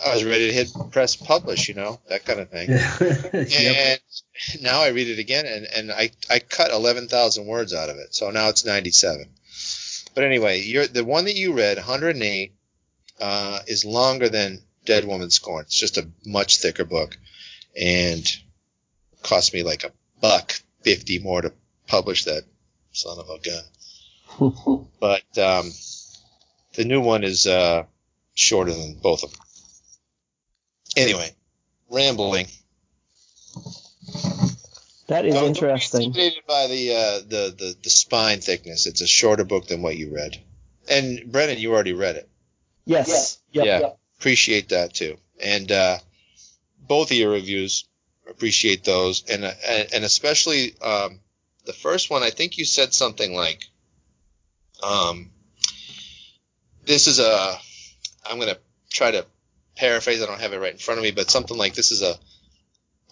I was ready to hit press publish, you know, that kind of thing. yep. And now I read it again, and, and I, I cut 11,000 words out of it. So now it's 97. But anyway, you're, the one that you read, 108, uh, is longer than Dead Woman Scorn. It's just a much thicker book. And cost me like a buck 50 more to publish that son of a gun. But um, the new one is uh, shorter than both of them. Anyway, rambling. That is Don't- don't be interesting. intimidated by the, uh, the the the spine thickness. It's a shorter book than what you read. And Brennan, you already read it. Yes. Yep. yeah, appreciate that too. And uh, both of your reviews, appreciate those, and uh, and especially um, the first one. I think you said something like, um, "This is a." I'm gonna try to paraphrase. I don't have it right in front of me, but something like this is a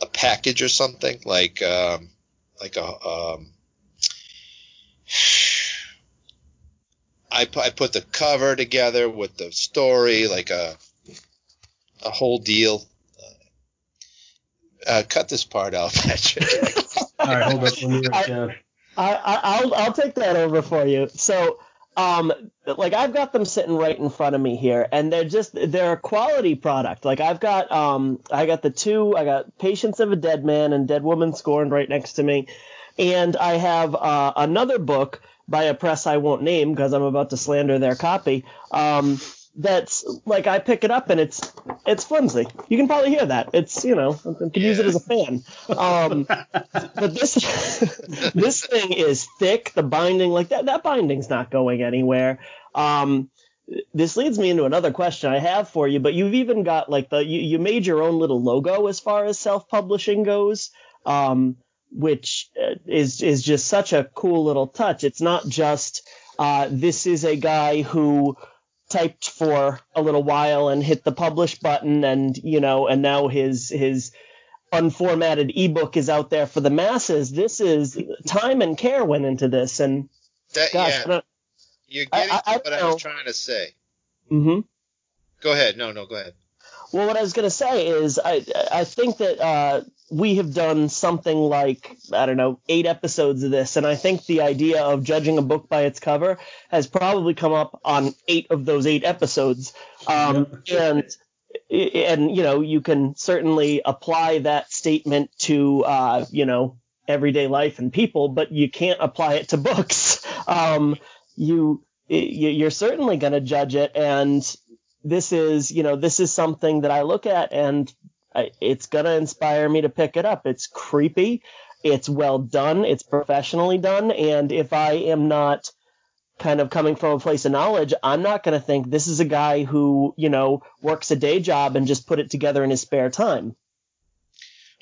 a package or something like um, like a um, I put, I put the cover together with the story like a a whole deal. Uh, cut this part out, Patrick. All right, hold up. Let me write down. I, I I'll I'll take that over for you. So um like I've got them sitting right in front of me here and they're just they're a quality product. Like I've got um I got the two I got Patience of a Dead Man and Dead Woman Scorned right next to me. And I have uh, another book by a press I won't name because I'm about to slander their copy. Um that's like I pick it up and it's it's flimsy. You can probably hear that. It's you know I could use it as a fan. Um, but this this thing is thick. The binding, like that, that binding's not going anywhere. Um, this leads me into another question I have for you. But you've even got like the you, you made your own little logo as far as self-publishing goes, um, which uh, is is just such a cool little touch. It's not just uh, this is a guy who typed for a little while and hit the publish button and you know and now his his unformatted ebook is out there for the masses. This is time and care went into this, and That, gosh, yeah, I you're getting I- I what I was trying to say. mm-hmm. Go ahead. No, no, go ahead. Well, what I was going to say is I I think that uh, we have done something like I don't know eight episodes of this, and I think the idea of judging a book by its cover has probably come up on eight of those eight episodes. Um, and and you know you can certainly apply that statement to uh, you know everyday life and people, but you can't apply it to books. Um, you you're certainly going to judge it, and this is you know this is something that I look at and I, it's to inspire me to pick it up. It's creepy, it's well done, it's professionally done, and if I am not kind of coming from a place of knowledge, I'm not to think this is a guy who, you know, works a day job and just put it together in his spare time.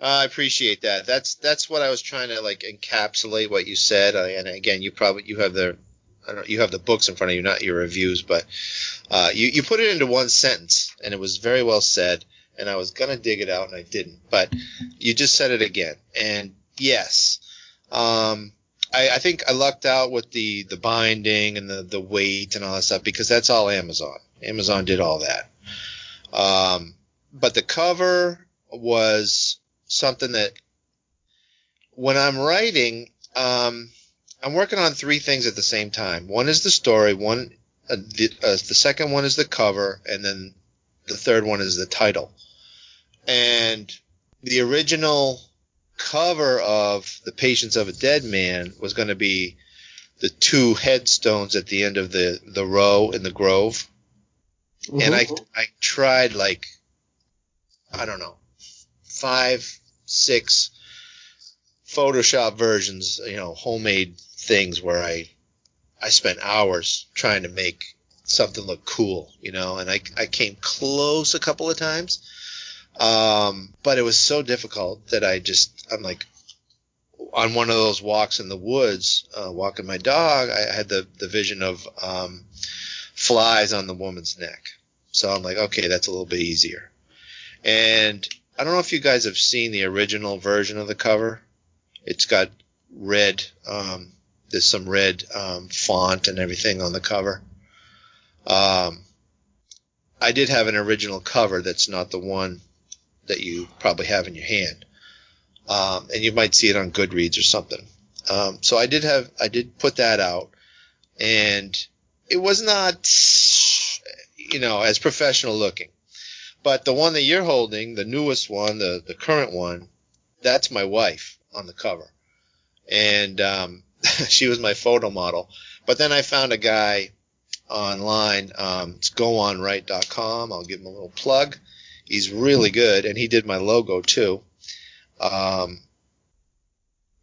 Uh, I appreciate that. That's that's what I was trying to like encapsulate what you said. Uh, and again, you probably you have the I don't know, you have the books in front of you, not your reviews, but uh, you you put it into one sentence, and it was very well said. And I was gonna dig it out, and I didn't. But you just said it again, and yes, um, I, I think I lucked out with the the binding and the the weight and all that stuff because that's all Amazon. Amazon did all that. Um, but the cover was something that when I'm writing, um, I'm working on three things at the same time. One is the story, one uh, the, uh, the second one is the cover, and then the third one is the title. And the original cover of The Patience of a Dead Man was going to be the two headstones at the end of the, the row in the grove. Mm-hmm. And I, I tried like, I don't know, five, six Photoshop versions, you know, homemade things where I I spent hours trying to make something look cool, you know, and I I came close a couple of times. Um, but it was so difficult that I just I'm like on one of those walks in the woods, uh, walking my dog, I had the the vision of um, flies on the woman's neck. So I'm like, okay, that's a little bit easier. And I don't know if you guys have seen the original version of the cover. It's got red um, there's some red um, font and everything on the cover. Um, I did have an original cover that's not the one that you probably have in your hand, um, and you might see it on Goodreads or something. Um, so I did have I did put that out, and it was not you know as professional looking, but the one that you're holding, the newest one, the the current one, that's my wife on the cover, and um, she was my photo model. But then I found a guy online. Um, it's goonright.com. I'll give him a little plug. He's really good, and he did my logo too. Um,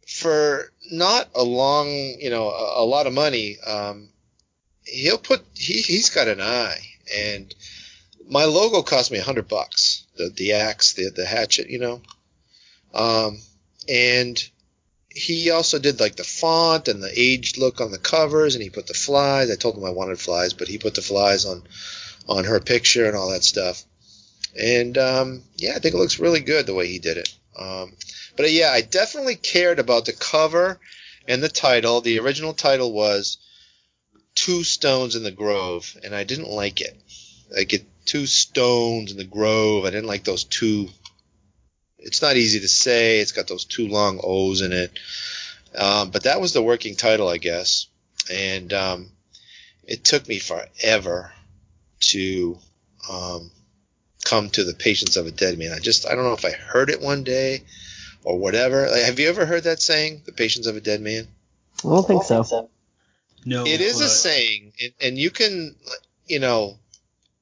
for not a long, you know, a, a lot of money, um, he'll put he he's got an eye, and my logo cost me a hundred bucks. The the axe, the the hatchet, you know. Um, and he also did like the font and the aged look on the covers, and he put the flies. I told him I wanted flies, but he put the flies on on her picture and all that stuff. And um, yeah, I think it looks really good the way he did it. Um, but uh, yeah, I definitely cared about the cover and the title. The original title was Two Stones in the Grove, and I didn't like it. Like it, two stones in the grove. I didn't like those two it's not easy to say. It's got those two long O's in it. Um, but that was the working title, I guess. And um, it took me forever to um, come to the patience of a dead man. I just I don't know if I heard it one day or whatever. Like, have you ever heard that saying, "The patience of a dead man"? I don't think so. No, it is but... a saying, and you can, you know,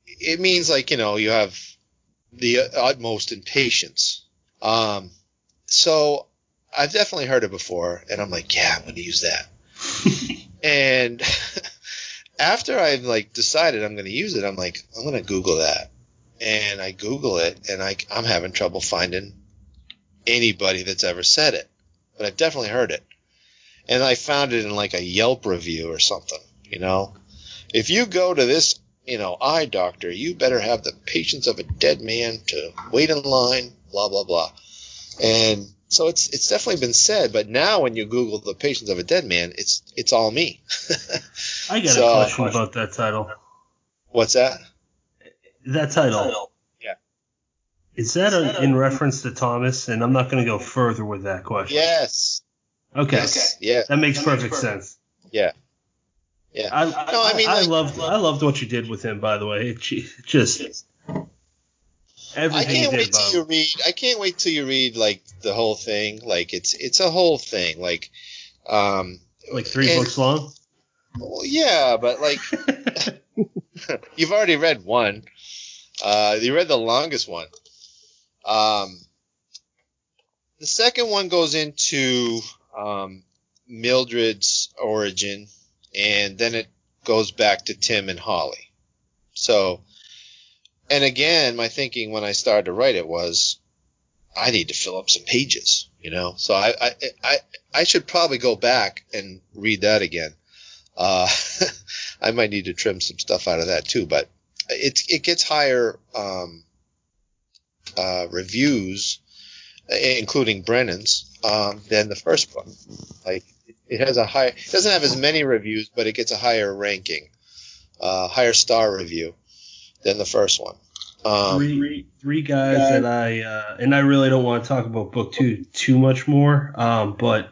it means like you know you have the utmost impatience um, so I've definitely heard it before, and I'm like, yeah, I'm going to use that. and after I've like decided I'm going to use it, I'm like, I'm going to Google that, and I Google it, and I, I'm having trouble finding anybody that's ever said it, but I've definitely heard it, and I found it in like a Yelp review or something. You know, if you go to this you know, eye doctor, you better have the patience of a dead man to wait in line, blah blah blah. And so it's it's definitely been said, but now when you Google the patience of a dead man, it's it's all me. I got so, a question about that title. What's that? That title. Yeah. Is that a, in reference to Thomas? And I'm not going to go further with that question. Yes. Okay. Yes. Yeah. That makes perfect sense. Yeah. Yeah. I, No, I mean, I, like- loved I loved what you did with him. By the way, it just I can't wait till you read. I can't wait till you read like the whole thing. Like it's it's a whole thing. Like, um, Like three and- books long. well, yeah, but like you've already read one. Uh, you read the longest one. Um, the second one goes into um, Mildred's origin, and then it goes back to Tim and Holly. So, and again, my thinking when I started to write it was, I need to fill up some pages, you know. So I I I, I should probably go back and read that again. Uh, I might need to trim some stuff out of that too, but it it gets higher um, uh, reviews, including Brennan's, um, than the first book. Like it has a high, it doesn't have as many reviews, but it gets a higher ranking, uh, higher star review than the first one. Um, three three guys that I uh, and I really don't want to talk about book two too much more. Um, but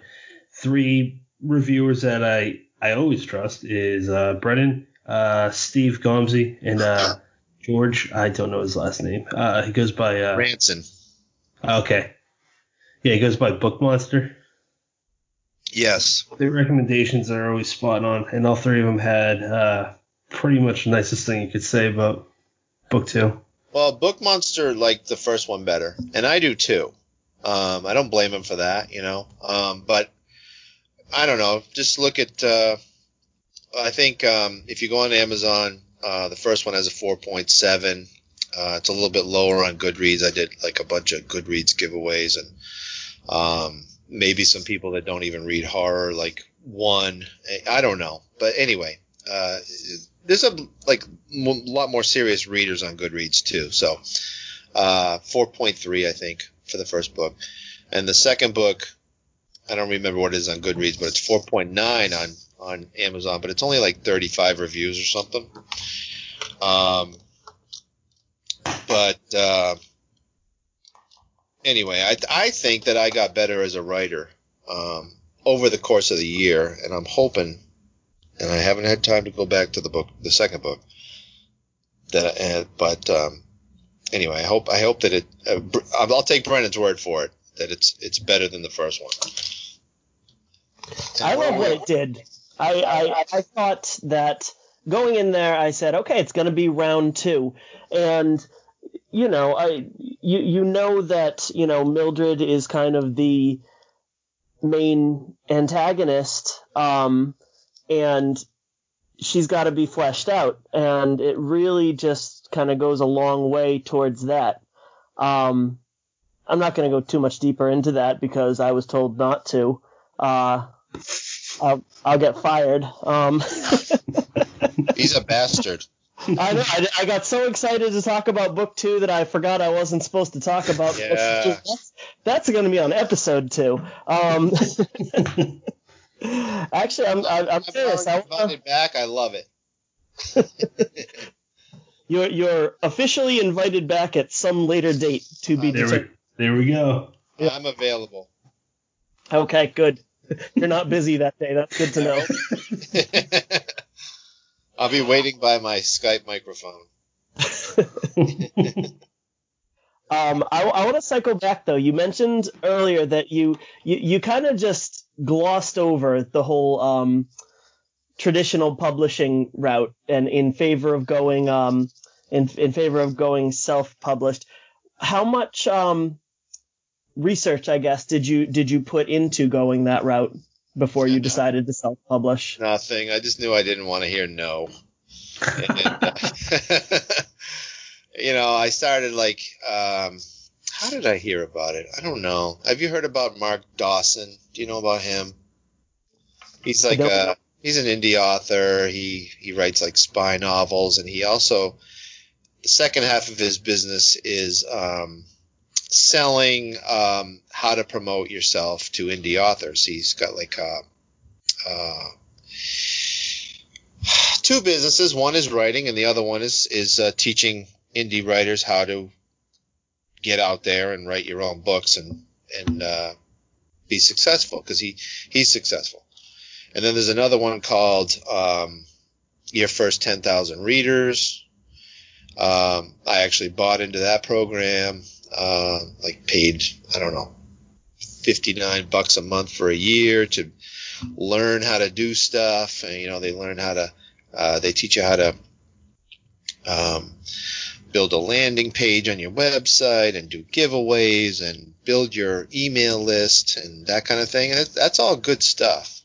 three reviewers that I I always trust is uh, Brennan, uh, Steve Gomsey, and uh, George. I don't know his last name. Uh, he goes by uh, Ranson. okay. Yeah, he goes by Book Monster. Yes. The recommendations are always spot on, and all three of them had uh, pretty much the nicest thing you could say about book two. Well, Book Monster liked the first one better, and I do too. Um, I don't blame him for that, you know. Um, but I don't know. Just look at. Uh, I think um, if you go on Amazon, uh, the first one has a 4.7. Uh, it's a little bit lower on Goodreads. I did like a bunch of Goodreads giveaways, and um, maybe some people that don't even read horror like one. I don't know, but anyway, uh, there's a like m- lot more serious readers on Goodreads too. So, uh, 4.3 I think for the first book, and the second book, I don't remember what it is on Goodreads, but it's 4.9 on on Amazon, but it's only like 35 reviews or something. Um, but uh, anyway, I I think that I got better as a writer um, over the course of the year, and I'm hoping and I haven't had time to go back to the book, the second book. That, uh, but um, anyway, I hope I hope that it. Uh, I'll take Brennan's word for it that it's it's better than the first one. I love what it did. I, I I thought that going in there, I said, okay, it's going to be round two, and you know, I you you know that you know Mildred is kind of the main antagonist, um, and she's got to be fleshed out, and it really just kind of goes a long way towards that. Um, I'm not going to go too much deeper into that because I was told not to. Uh, I'll, I'll get fired. Um, He's a bastard. I know. I, I got so excited to talk about book two that I forgot I wasn't supposed to talk about. Yeah. That's, that's going to be on episode two. Um, actually, I'm, I'm, I'm I'm serious. I wanna, invited back. I love it. you're you're officially invited back at some later date to be There we, there we go. I'm available. Okay, good. You're not busy that day. That's good to know. I'll be waiting by my Skype microphone. Um, I, I want to cycle back though. You mentioned earlier that you you, you kind of just glossed over the whole um, traditional publishing route and in favor of going um, in in favor of going self-published. How much um, research, I guess, did you did you put into going that route before you decided to self-publish? Nothing. I just knew I didn't want to hear no. And, uh, you know, I started like, um, how did I hear about it? I don't know. Have you heard about Mark Dawson? Do you know about him? He's like a he's an indie author. He he writes like spy novels, and he also the second half of his business is um, selling um, how to promote yourself to indie authors. He's got like a, uh, two businesses. One is writing, and the other one is is uh, teaching indie writers how to get out there and write your own books and and uh, be successful because he he's successful. And then there's another one called um, Your First 10,000 Readers. Um, I actually bought into that program, uh, like paid, I don't know, 59 bucks a month for a year to learn how to do stuff. And, you know, they learn how to, uh, they teach you how to, um, build a landing page on your website and do giveaways and build your email list and that kind of thing. And that's all good stuff.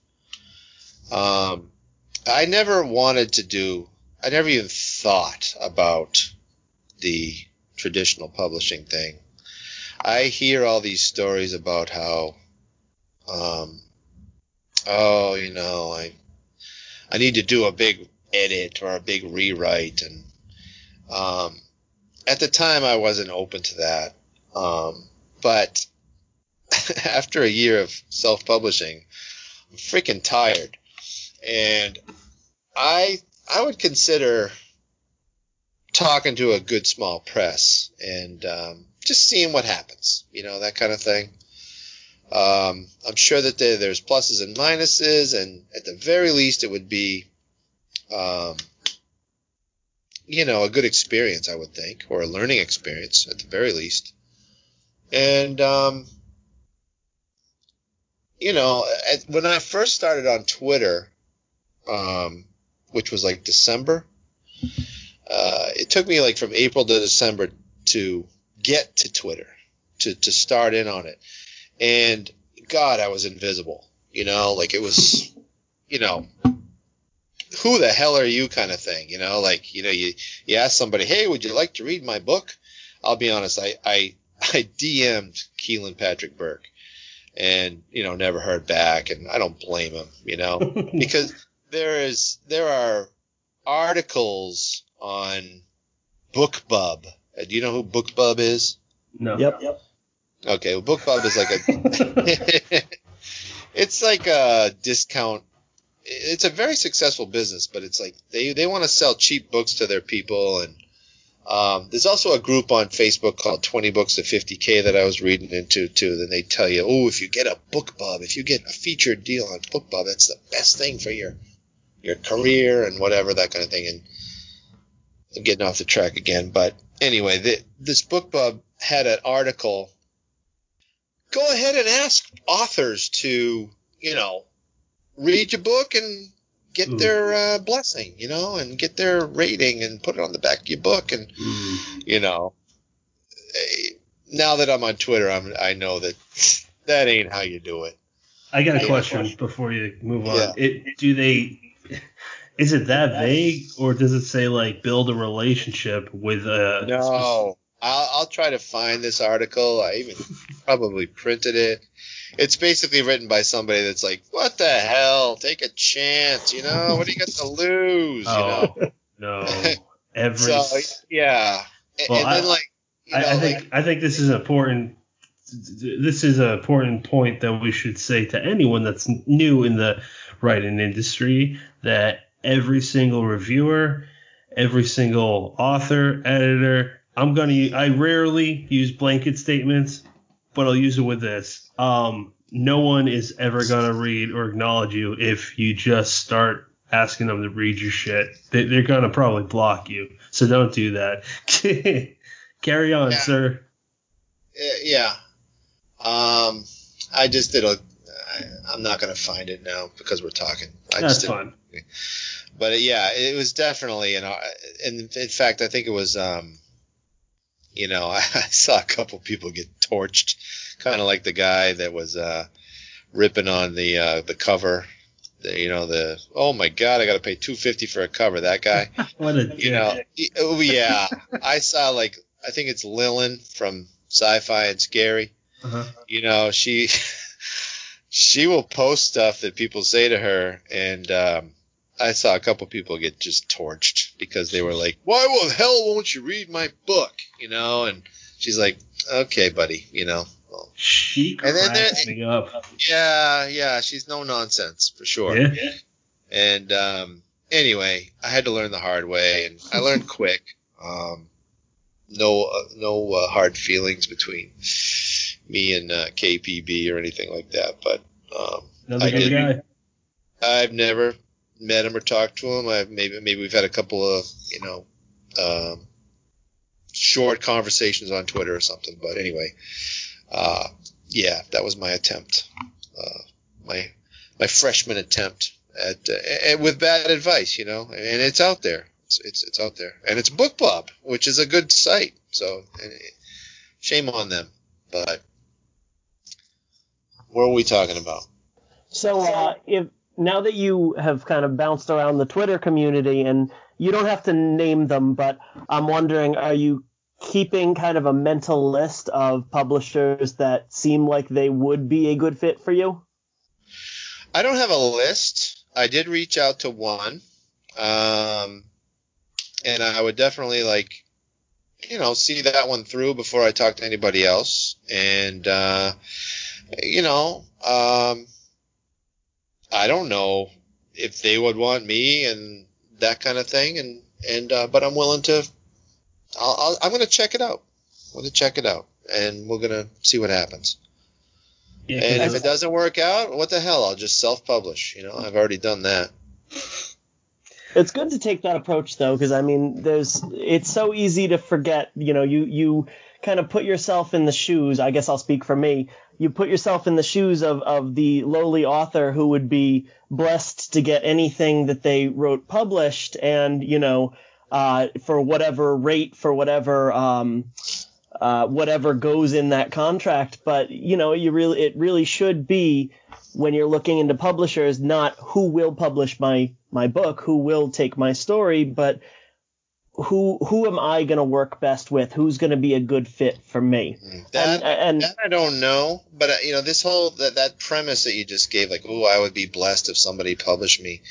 Um, I never wanted to do, I never even thought about the traditional publishing thing. I hear all these stories about how, um, oh, you know, I, I need to do a big edit or a big rewrite. And, um, at the time I wasn't open to that. Um, but after a year of self-publishing, I'm freaking tired. And I, I would consider talking to a good small press and, um, just seeing what happens, you know, that kind of thing. Um, I'm sure that there, there's pluses and minuses, and at the very least, it would be, um, you know, a good experience, I would think, or a learning experience at the very least. And, um, you know, at, when I first started on Twitter, um, which was like December, uh, it took me like from April to December to get to Twitter, to, to start in on it. And God, I was invisible, you know, like it was, you know, who the hell are you kind of thing, you know, like, you know, you, you ask somebody, Hey, would you like to read my book? I'll be honest. I, I, I DM'd Kealan Patrick Burke and, you know, never heard back. And I don't blame him, you know, because there is, there are articles on BookBub. Uh, Do you know who BookBub is? No. Yep. Yep. Okay, well, BookBub is like a, it's like a discount. It's a very successful business, but it's like they they want to sell cheap books to their people, and um, there's also a group on Facebook called 20 Books to 50K that I was reading into too. Then they tell you, oh, if you get a BookBub, if you get a featured deal on BookBub, that's the best thing for your your career and whatever that kind of thing. And I'm getting off the track again, but anyway, the, this BookBub had an article go ahead and ask authors to, you know, read your book and get Ooh. their uh, blessing, you know, and get their rating and put it on the back of your book. And, Mm. you know, now that I'm on Twitter, I'm, I know that that ain't how you do it. I got a Yeah, question question. before you move on. Yeah. It, do they? Is it that vague, or does it say like build a relationship with a? No, I'll, I'll try to find this article. I even probably printed it. It's basically written by somebody that's like, "What the hell? Take a chance, you know? What do you got to lose, you oh, know?" Oh no! Every. So yeah, and, Well, and then I- like, you know, I, I think like, I think this is important. This is an important point that we should say to anyone that's new in the writing industry that every single reviewer, every single author, editor, I'm gonna. I rarely use blanket statements, but I'll use it with this. Um, no one is ever gonna read or acknowledge you if you just start asking them to read your shit. They, they're gonna probably block you. So don't do that. Carry on, Yeah. sir. yeah. Um, I just did a. I, I'm not gonna find it now because we're talking. I That's just fine. But yeah, it was definitely an. uh, And in fact, I think it was. Um, you know, I, I saw a couple people get torched, kind of like the guy that was uh, ripping on the uh, the cover. The, you know the oh my god, I got to pay two fifty for a cover. That guy, What a you know, he- oh yeah, I saw like I think it's Lillian from Sci-Fi and Scary Uh-huh. you know she she will post stuff that people say to her and um i saw a couple people get just torched because they were like why the hell won't you read my book you know and she's like okay buddy you know well, She And then there- me up. yeah yeah she's no nonsense for sure Yeah. and um anyway i had to learn the hard way and i learned quick um no uh, no uh, hard feelings between me and uh, KPB or anything like that. But um, Another I good did- guy. I've never met him or talked to him. I've maybe maybe we've had a couple of you know um, short conversations on Twitter or something. But anyway, uh, yeah, that was my attempt, uh, my my freshman attempt at uh, with bad advice, you know, and it's out there. It's, it's it's out there, and it's BookBub, which is a good site. So shame on them. But what are we talking about? So, uh, if now that you have kind of bounced around the Twitter community, and you don't have to name them, but I'm wondering, are you keeping kind of a mental list of publishers that seem like they would be a good fit for you? I don't have a list. I did reach out to one, um, and I would definitely like, you know, see that one through before I talk to anybody else. And uh, you know, um, I don't know if they would want me and that kind of thing. And and uh, but I'm willing to. I'll, I'll, I'm going to check it out. I'm going to check it out, and we're going to see what happens. Yeah, And 'cause if it doesn't work out, what the hell? I'll just self-publish. You know, I've already done that. It's good to take that approach though, because I mean, there's it's so easy to forget. You know, you you kind of put yourself in the shoes. I guess I'll speak for me. You put yourself in the shoes of of the lowly author who would be blessed to get anything that they wrote published, and you know, uh, for whatever rate, for whatever um, uh, whatever goes in that contract. But you know, you really it really should be when you're looking into publishers, not who will publish my my book, who will take my story, but who who am I going to work best with? Who's going to be a good fit for me? That, and, and that I don't know, but uh, you know, this whole that that premise that you just gave, like, oh, I would be blessed if somebody published me.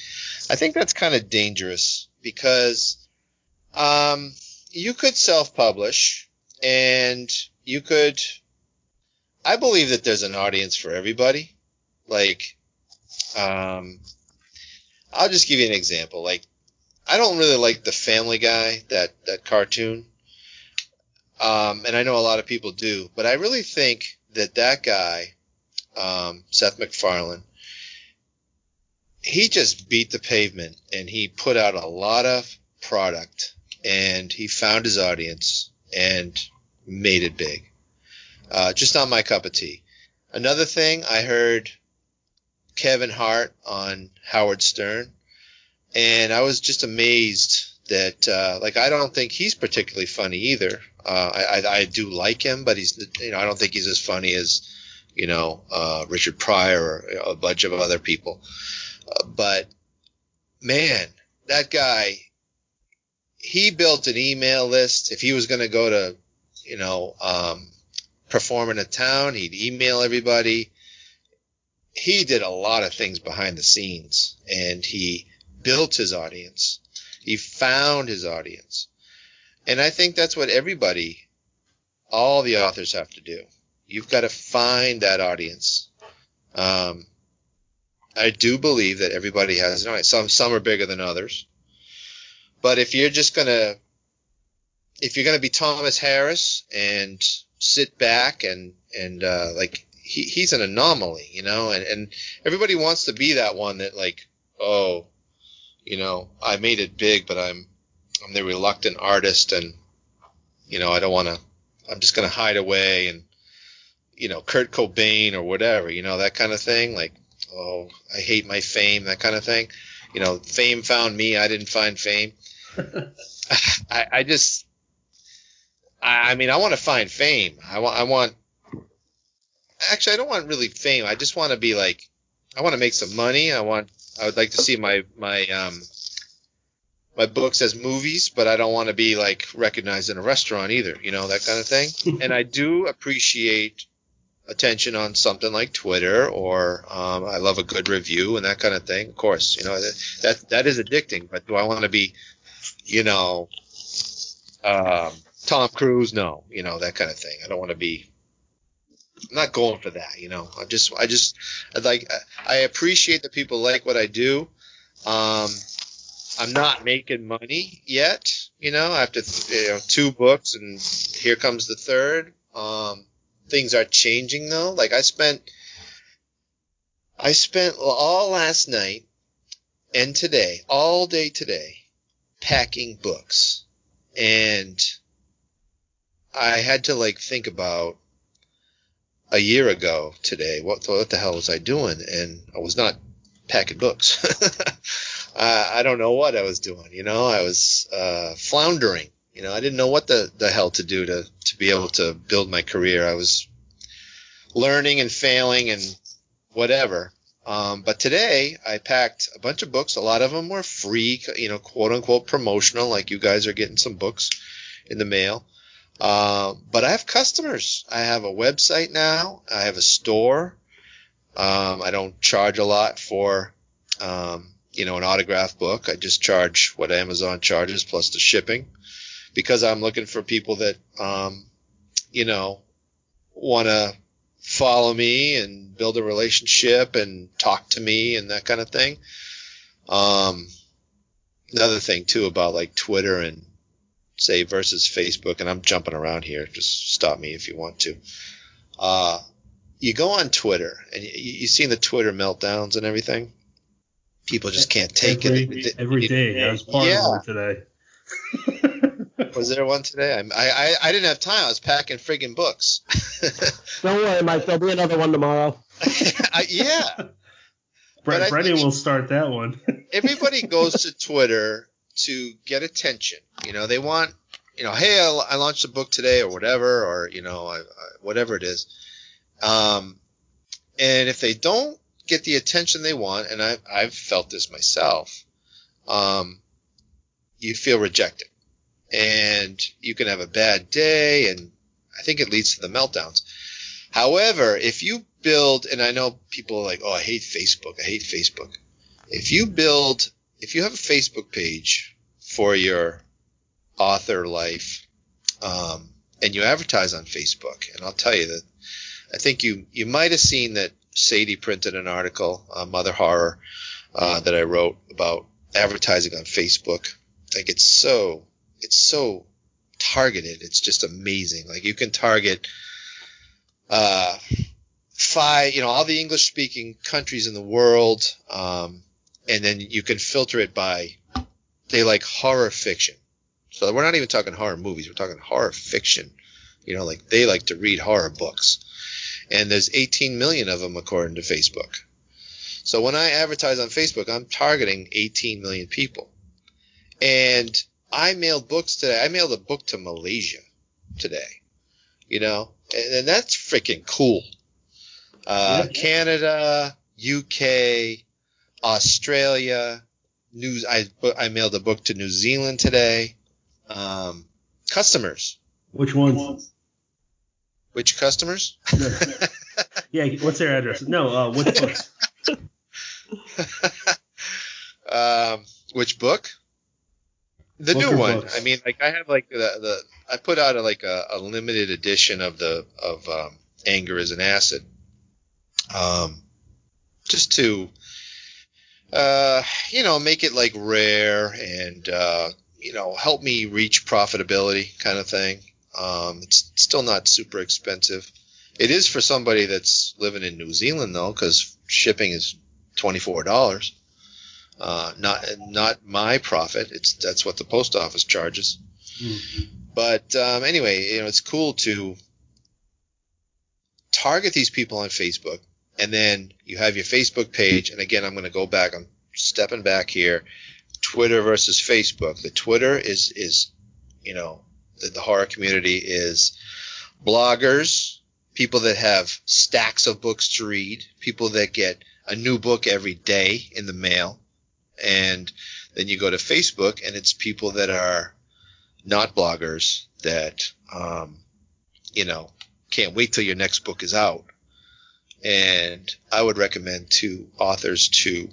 I think that's kind of dangerous because um, you could self-publish and you could. I believe that there's an audience for everybody. Like, um, I'll just give you an example. Like, I don't really like the Family Guy that that cartoon, um, and I know a lot of people do, but I really think that that guy, um, Seth MacFarlane, he just beat the pavement and he put out a lot of product and he found his audience and made it big. Uh, just not my cup of tea. Another thing I heard Kevin Hart on Howard Stern, and I was just amazed that uh, like I don't think he's particularly funny either. Uh, I, I I do like him, but he's you know I don't think he's as funny as you know uh, Richard Pryor or a bunch of other people. Uh, but man, that guy, he built an email list. If he was going to go to you know um, perform in a town, he'd email everybody. He did a lot of things behind the scenes, and he built his audience. He found his audience. And I think that's what everybody, all the authors have to do. You've got to find that audience. Um, I do believe that everybody has an audience. Some, some are bigger than others. But if you're just going to, if you're going to be Thomas Harris and sit back and, and, uh, like, he, he's an anomaly, you know, and, and everybody wants to be that one that like, oh, you know, I made it big, but I'm I'm the reluctant artist, and you know, I don't want to. I'm just going to hide away, and you know, Kurt Cobain or whatever, you know, that kind of thing. Like, oh, I hate my fame, that kind of thing. You know, fame found me. I didn't find fame. I, I just, I, I mean, I want to find fame. I want, I want. Actually, I don't want really fame. I just want to be like, I want to make some money. I want I would like to see my my um my books as movies, but I don't want to be like recognized in a restaurant either, you know, that kind of thing. and I do appreciate attention on something like Twitter or um, I love a good review and that kind of thing. Of course, you know that that, that is addicting. But do I want to be, you know, um, Tom Cruise? No, you know that kind of thing. I don't want to be. I'm not going for that, you know. I just, I just, like, I appreciate that people like what I do, um, I'm not making money yet. You know, after you know two books, and here comes the third. Um, things are changing though. Like I spent, I spent all last night and today, all day today, packing books, and I had to like think about a year ago today. What what the hell was I doing? And I was not packing books. I don't know what I was doing. You know, I was uh, floundering. You know, I didn't know what the, the hell to do to, to be able to build my career. I was learning and failing and whatever. Um, but today I packed a bunch of books. A lot of them were free, you know, quote unquote promotional, like you guys are getting some books in the mail. Uh, but I have customers. I have a website now. I have a store. Um, I don't charge a lot for, um, you know, an autograph book. I just charge what Amazon charges plus the shipping because I'm looking for people that, um, you know, want to follow me and build a relationship and talk to me and that kind of thing. Um, another thing too about like Twitter and say versus Facebook, and I'm jumping around here. Just stop me if you want to. Uh, you go on Twitter and you, you seen the Twitter meltdowns and everything. People just can't take every, it. Every day. I was part yeah. of one today. Was there one today? I, I I didn't have time. I was packing friggin' books. Don't worry, Mike. There'll be another one tomorrow. I, yeah. Brett, Brendan will start that one. everybody goes to Twitter to get attention. You know, they want, you know, hey, I, I launched a book today or whatever, or you know, I, I, whatever it is. Um, and if they don't get the attention they want, and I've I've felt this myself, um, you feel rejected, and you can have a bad day, and I think it leads to the meltdowns. However, if you build, and I know people are like, oh, I hate Facebook, I hate Facebook. If you build, if you have a Facebook page for your author life, um, and you advertise on Facebook, and I'll tell you that I think you you might have seen that Sadie printed an article, uh, Mother Horror, uh, that I wrote about advertising on Facebook. Like it's so it's so targeted. It's just amazing. Like you can target uh, five, you know, all the English speaking countries in the world, um, and then you can filter it by they like horror fiction. So we're not even talking horror movies. We're talking horror fiction. You know, like they like to read horror books. And there's 18 million of them according to Facebook. So when I advertise on Facebook, I'm targeting 18 million people. And I mailed books today. I mailed a book to Malaysia today. You know, and, and that's freaking cool. Uh, Yeah. Canada, UK, Australia, news. I I mailed a book to New Zealand today. Um, customers. Which ones? Which customers? Yeah, what's their address? No, uh, which books? um, which book? The Book new one. books? I mean, like I have like the, the I put out a, like a, a limited edition of the of um, Anger is an Acid, um, just to uh, you know make it like rare and uh, you know help me reach profitability kind of thing. Um, it's still not super expensive. It is for somebody that's living in New Zealand though, because shipping is twenty four dollars. Uh, not not my profit. It's that's what the post office charges. But um, anyway, you know, it's cool to target these people on Facebook, and then you have your Facebook page. And again, I'm going to go back. I'm stepping back here. Twitter versus Facebook. The Twitter is is you know the, the horror community is bloggers, people that have stacks of books to read, people that get a new book every day in the mail, and then you go to Facebook and it's people that are not bloggers that um, you know can't wait till your next book is out. And I would recommend to authors to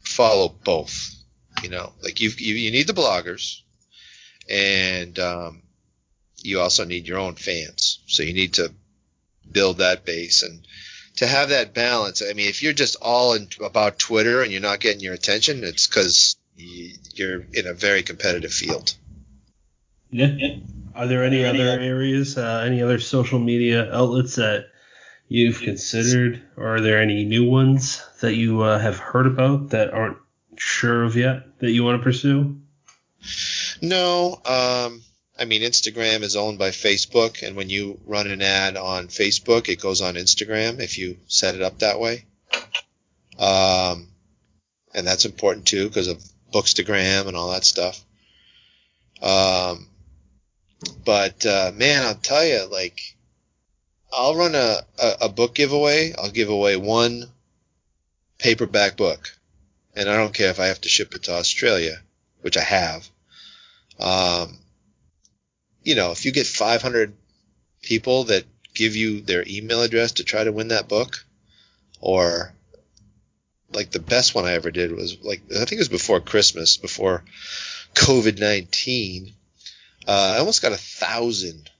follow both. You know, like you you, you need the bloggers, and um, you also need your own fans. So you need to build that base and to have that balance. I mean, if you're just all in, about Twitter and you're not getting your attention, it's because you're in a very competitive field. Yeah. Are there any other areas, uh, any other social media outlets that you've considered, or are there any new ones that you uh, have heard about that aren't sure of yet that you want to pursue? No. Um, I mean, Instagram is owned by Facebook, and when you run an ad on Facebook, it goes on Instagram if you set it up that way. Um, and that's important too because of Bookstagram and all that stuff. Um, but uh, man, I'll tell you, like, I'll run a, a, a book giveaway. I'll give away one paperback book, and I don't care if I have to ship it to Australia, which I have. Um, you know, if you get 500 people that give you their email address to try to win that book, or like the best one I ever did was like I think it was before Christmas, before COVID nineteen. Uh, I almost got a thousand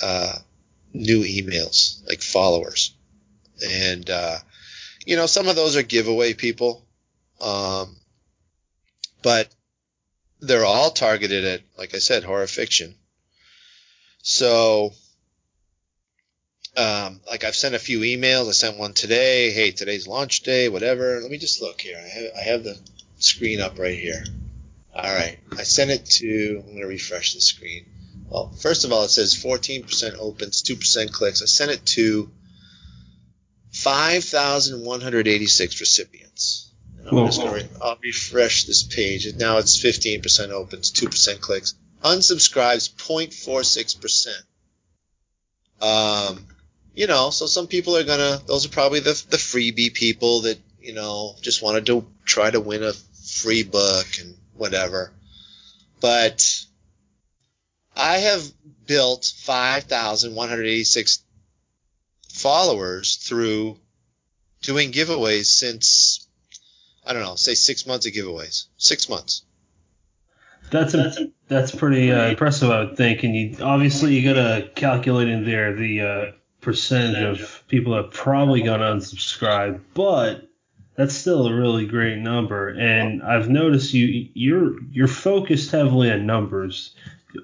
uh, new emails, like followers, and uh, you know some of those are giveaway people, um, but they're all targeted at, like I said, horror fiction. So um, like I've sent a few emails. I sent one today. Hey, today's launch day, whatever. Let me just look here. I have, I have the screen up right here. All right. I sent it to, I'm going to refresh the screen. Well, first of all, it says 14% opens, 2% clicks. I sent it to 5,186 recipients. And I'm just going to, I'll refresh this page. And now it's 15% opens, 2% clicks. Unsubscribes 0.46%. Um, you know, so some people are gonna, those are probably the, the freebie people that, you know, just wanted to try to win a free book and whatever. But I have built 5,186 followers through doing giveaways since, I don't know, say six months of giveaways. Six months. That's a, that's pretty uh, impressive, I would think. And you obviously you gotta calculate in there the uh, percentage of people that probably gonna unsubscribe, but that's still a really great number. And I've noticed you you're you're focused heavily on numbers.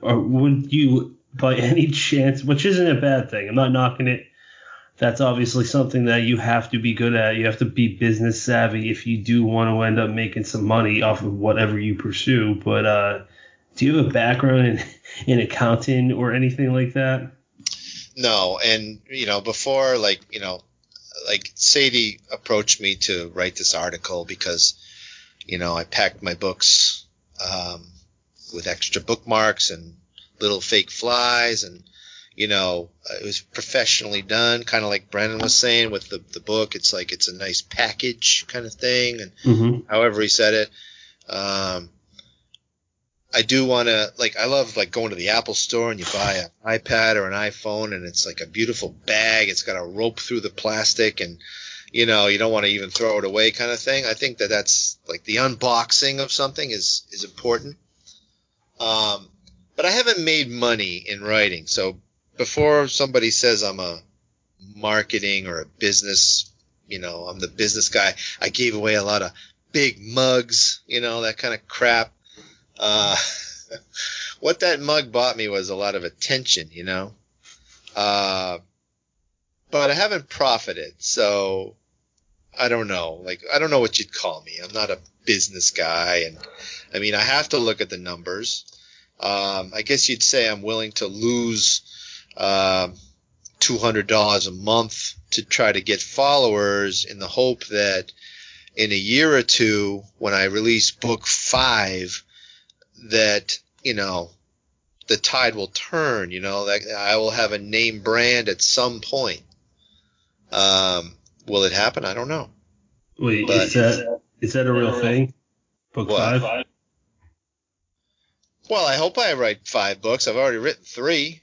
Or would you, by any chance, which isn't a bad thing, I'm not knocking it. That's obviously something that you have to be good at. You have to be business savvy if you do want to end up making some money off of whatever you pursue. But uh, do you have a background in, in accounting or anything like that? No, and you know, before like you know, like Sadie approached me to write this article because you know I packed my books um, with extra bookmarks and little fake flies and you know it was professionally done kind of like brennan was saying with the, the book it's like it's a nice package kind of thing and mm-hmm. however he said it um, I do want to like I love like going to the Apple store and you buy an iPad or an iPhone and it's like a beautiful bag. It's got a rope through the plastic and you know you don't want to even throw it away kind of thing. I think that that's like the unboxing of something is is important. Um, but I haven't made money in writing, so before somebody says I'm a marketing or a business, you know, I'm the business guy. I gave away a lot of big mugs, you know, that kind of crap. Uh, what that mug bought me was a lot of attention, you know. Uh, but I haven't profited, so I don't know. Like I don't know what you'd call me. I'm not a business guy, and I mean I have to look at the numbers. Um, I guess you'd say I'm willing to lose uh, hundred dollars a month to try to get followers in the hope that in a year or two, when I release book five, that you know the tide will turn. You know that I will have a name brand at some point. Um, will it happen? I don't know. Wait, but, is that is that a real thing? Book what? five. Well, I hope I write five books. I've already written three.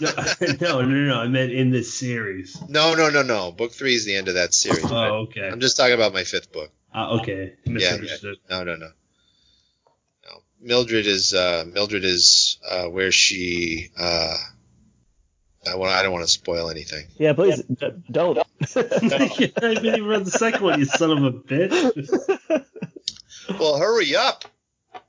no, no, no, no. I meant in this series. No, no, no, no. Book three is the end of that series. Oh, okay. I'm just talking about my fifth book. Uh, okay. Misunderstood. Yeah, yeah. No, no, no. No. Mildred is uh, Mildred is uh, where she. Uh, I, want, I don't want to spoil anything. Yeah, please yeah. don't. I didn't even read the second one, you son of a bitch. well, hurry up. I'm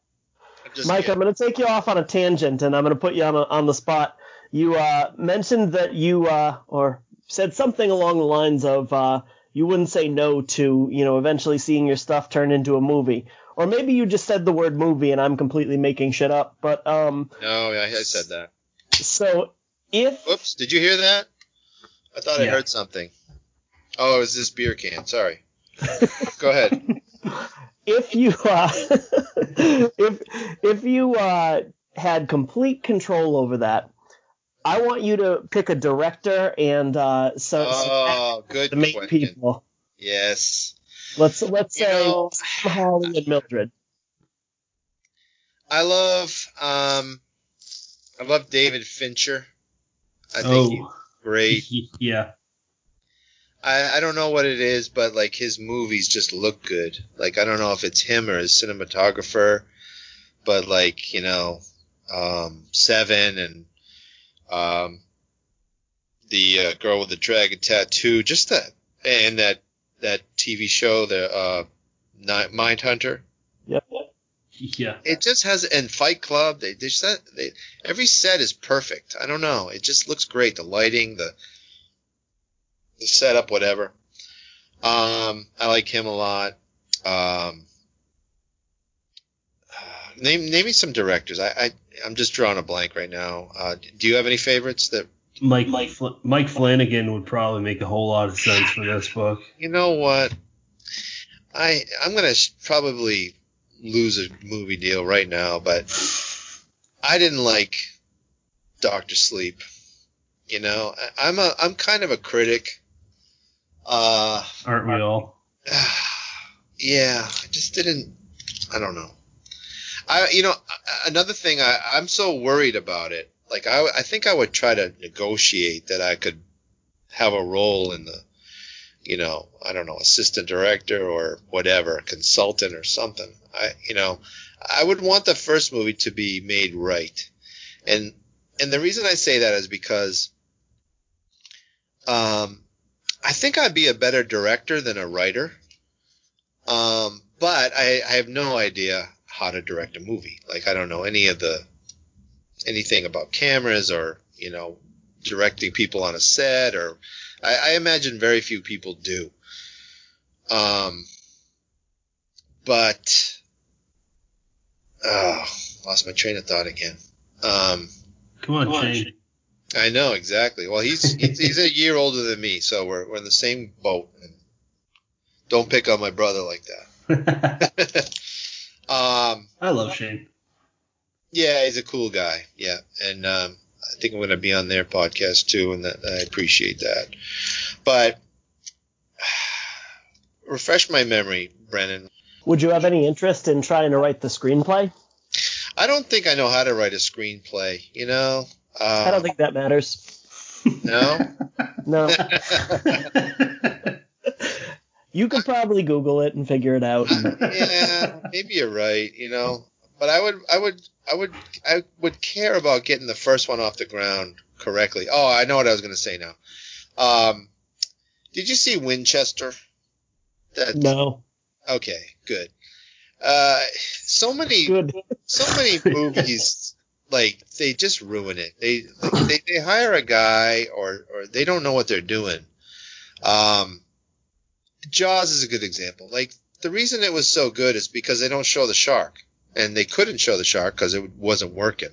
just Mike, kidding. I'm going to take you off on a tangent, and I'm going to put you on a, on the spot. You uh, mentioned that you uh, or said something along the lines of uh, you wouldn't say no to you know eventually seeing your stuff turn into a movie, or maybe you just said the word movie, and I'm completely making shit up. But um, no, I, I said that. so if Whoops, did you hear that? I thought I Yeah. heard something. Oh, it was this beer can. Sorry. Go ahead. if you uh, if if you uh, had complete control over that, I want you to pick a director and uh, so, Oh, good the main question. people. Yes. Let's let's You say know, Hardy and Mildred. I love um I love David Fincher. I think oh, he's great. yeah. I, I don't know what it is, but like his movies just look good. Like I don't know if it's him or his cinematographer, but like you know, um, Seven and um, the uh, girl with the dragon tattoo, just that and that that TV show, the uh, Mindhunter. Yep. Yeah. It just has and Fight Club. They they set they, every set is perfect. I don't know. It just looks great. The lighting, the the setup, whatever. Um, I like him a lot. Um, name name me some directors. I, I I'm just drawing a blank right now. Uh, do you have any favorites that Mike Mike, Fl- Mike Flanagan would probably make a whole lot of sense for this book. you know what? I I'm gonna sh- probably lose a movie deal right now, but I didn't like Doctor Sleep. You know, I, I'm a I'm kind of a critic. Uh, Aren't we all? yeah, I just didn't. I don't know. I you know another thing I I'm so worried about it. Like I I think I would try to negotiate that I could have a role in the you know, I don't know, assistant director or whatever, consultant or something. I, you know, I would want the first movie to be made right. And, and the reason I say that is because, um, I think I'd be a better director than a writer. Um, but I, I have no idea how to direct a movie. Like, I don't know any of the, anything about cameras or, you know, directing people on a set or, I, I imagine very few people do. Um, but oh, lost my train of thought again. Um, Come on, Shane. I know exactly. Well, he's he's, he's a year older than me, so we're we're in the same boat. And don't pick on my brother like that. um, I love Shane. yeah, he's a cool guy. Yeah, and um, I think I'm going to be on their podcast too, and that, I appreciate that. But refresh my memory, Brennan. Would you have any interest in trying to write the screenplay? I don't think I know how to write a screenplay. You know, uh, I don't think that matters. no. No, you could probably Google it and figure it out. yeah, maybe you're right. You know, but I would, I would, I would, I would care about getting the first one off the ground correctly. Oh, I know what I was going to say now. Um, did you see Winchester? That No, okay, good. Uh, so many, good. so many movies like they just ruin it. They like, they they hire a guy or or they don't know what they're doing. Um, Jaws is a good example. Like the reason it was so good is because they don't show the shark, and they couldn't show the shark because it wasn't working.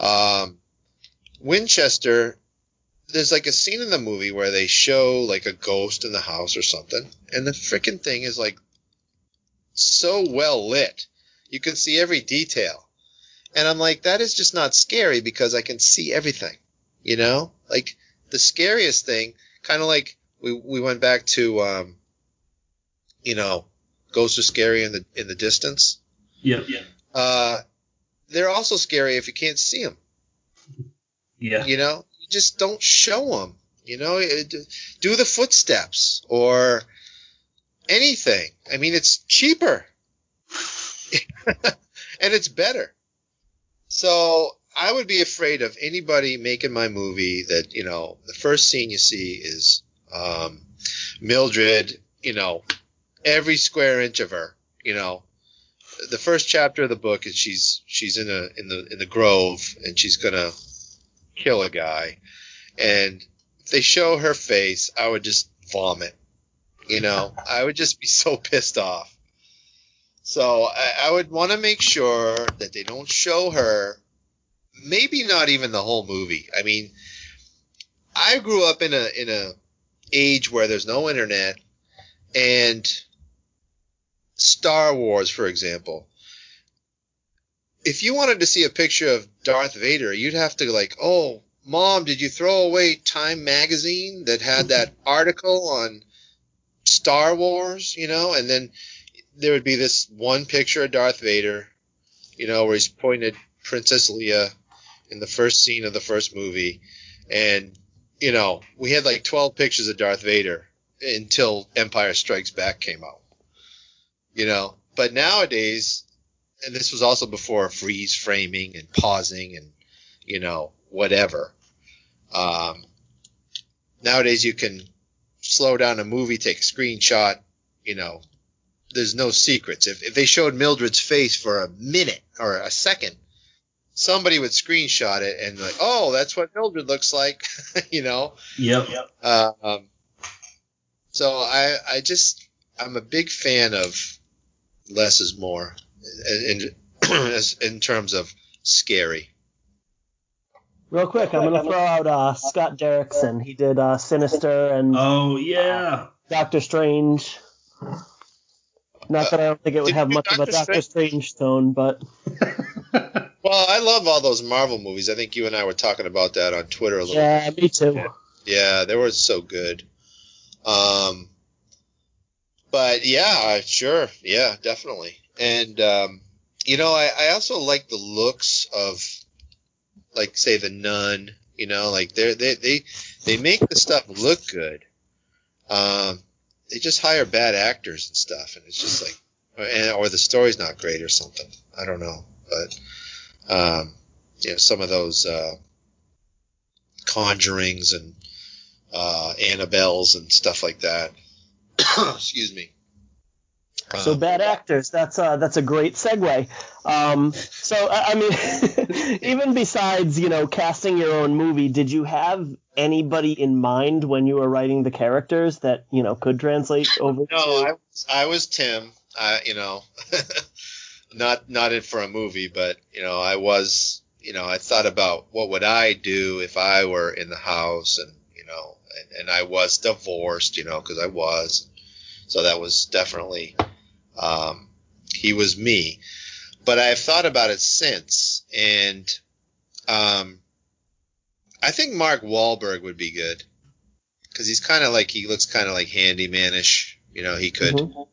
Um, Winchester, there's like a scene in the movie where they show like a ghost in the house or something, and the freaking thing is like so well lit. You can see every detail. And I'm like, that is just not scary because I can see everything. You know? Like the scariest thing, kind of like we, we went back to, um, you know, ghosts are scary in the, in the distance. Yep. Uh, they're also scary if you can't see them. Yeah. You know, you just don't show them. You know, do the footsteps or anything. I mean, it's cheaper and it's better. So I would be afraid of anybody making my movie that you know the first scene you see is um, Mildred. You know, every square inch of her. You know, the first chapter of the book is she's she's in a in the in the grove and she's gonna kill a guy, and if they show her face, I would just vomit. You know, I would just be so pissed off. So I, I would want to make sure that they don't show her. Maybe not even the whole movie. I mean, I grew up in a in a age where there's no internet and Star Wars, for example. If you wanted to see a picture of Darth Vader, you'd have to like, oh, mom, did you throw away Time magazine that had that article on Star Wars, you know? And then there would be this one picture of Darth Vader, you know, where he's pointing at Princess Leia in the first scene of the first movie. And, you know, we had like 12 pictures of Darth Vader until Empire Strikes Back came out. You know, but nowadays, and this was also before freeze framing and pausing and, you know, whatever. Um, nowadays you can slow down a movie, take a screenshot, you know, there's no secrets. If, if they showed Mildred's face for a minute or a second, somebody would screenshot it and like, oh, that's what Mildred looks like, you know. Yep. Uh, um, so I I just I'm a big fan of less is more in in, in terms of scary. Real quick, I'm gonna throw out uh, Scott Derrickson. He did uh, Sinister and Oh yeah. Doctor Strange. Not that I don't think it would have you do much of a Doctor Doctor Strange tone, but Well, I love all those Marvel movies. I think you and I were talking about that on Twitter a little yeah, bit. me too. Yeah, they were so good. Um, but yeah, sure, yeah, definitely. And um, you know, I, I also like the looks of, like, say, the Nun. You know, like they they they they make the stuff look good. Um, they just hire bad actors and stuff, and it's just like, or, or the story's not great or something. I don't know, but um, you know, some of those uh, conjurings and uh, Annabelles and stuff like that. Excuse me. So Um, bad actors. That's uh, that's a great segue. Um, so I I mean, even besides you know casting your own movie, did you have anybody in mind when you were writing the characters that you know could translate over? No, to... I was, I was Tim. I, you know, not not in for a movie, but you know, I was. You know, I thought about what would I do if I were in the house, and you know, and, and I was divorced. You know, because I was. So that was definitely. Um, he was me, but I've thought about it since, and um, I think Mark Wahlberg would be good because he's kind of like he looks kind of like handymanish. You know, he could Mhm.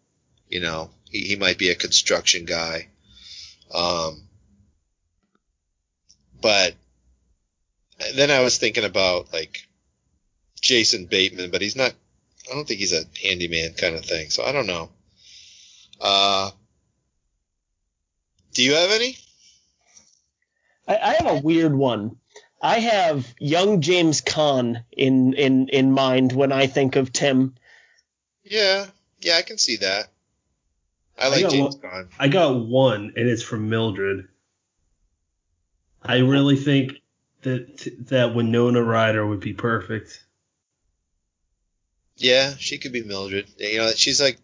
you know, he, he might be a construction guy. Um, but then I was thinking about like Jason Bateman, but he's not, I don't think he's a handyman kind of thing. So I don't know. Uh, do you have any? I, I have a weird one. I have young James Caan in in in mind when I think of Tim. Yeah. Yeah, I can see that. I I like got James one- Caan. I got one, and it's from Mildred. I really think that that Winona Ryder would be perfect. Yeah, she could be Mildred. You know, she's like,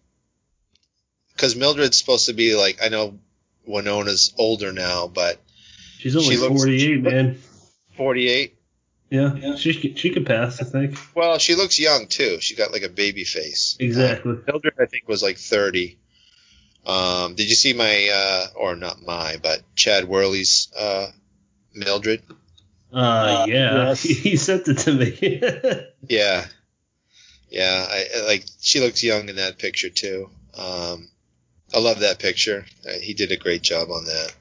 because Mildred's supposed to be like, I know Winona's older now, but She's only She looks- 48, man. 48. Yeah, yeah, she could- she could pass, I think. Well, she looks young too. She got like a baby face. Exactly. Uh, Mildred, I think, was like 30. Um, did you see my, uh, or not my, but Chad Worley's uh, Mildred? Uh, yeah, yes. he sent it to me. Yeah, yeah. I, like she looks young in that picture too. Um, I love that picture. Uh, he did a great job on that.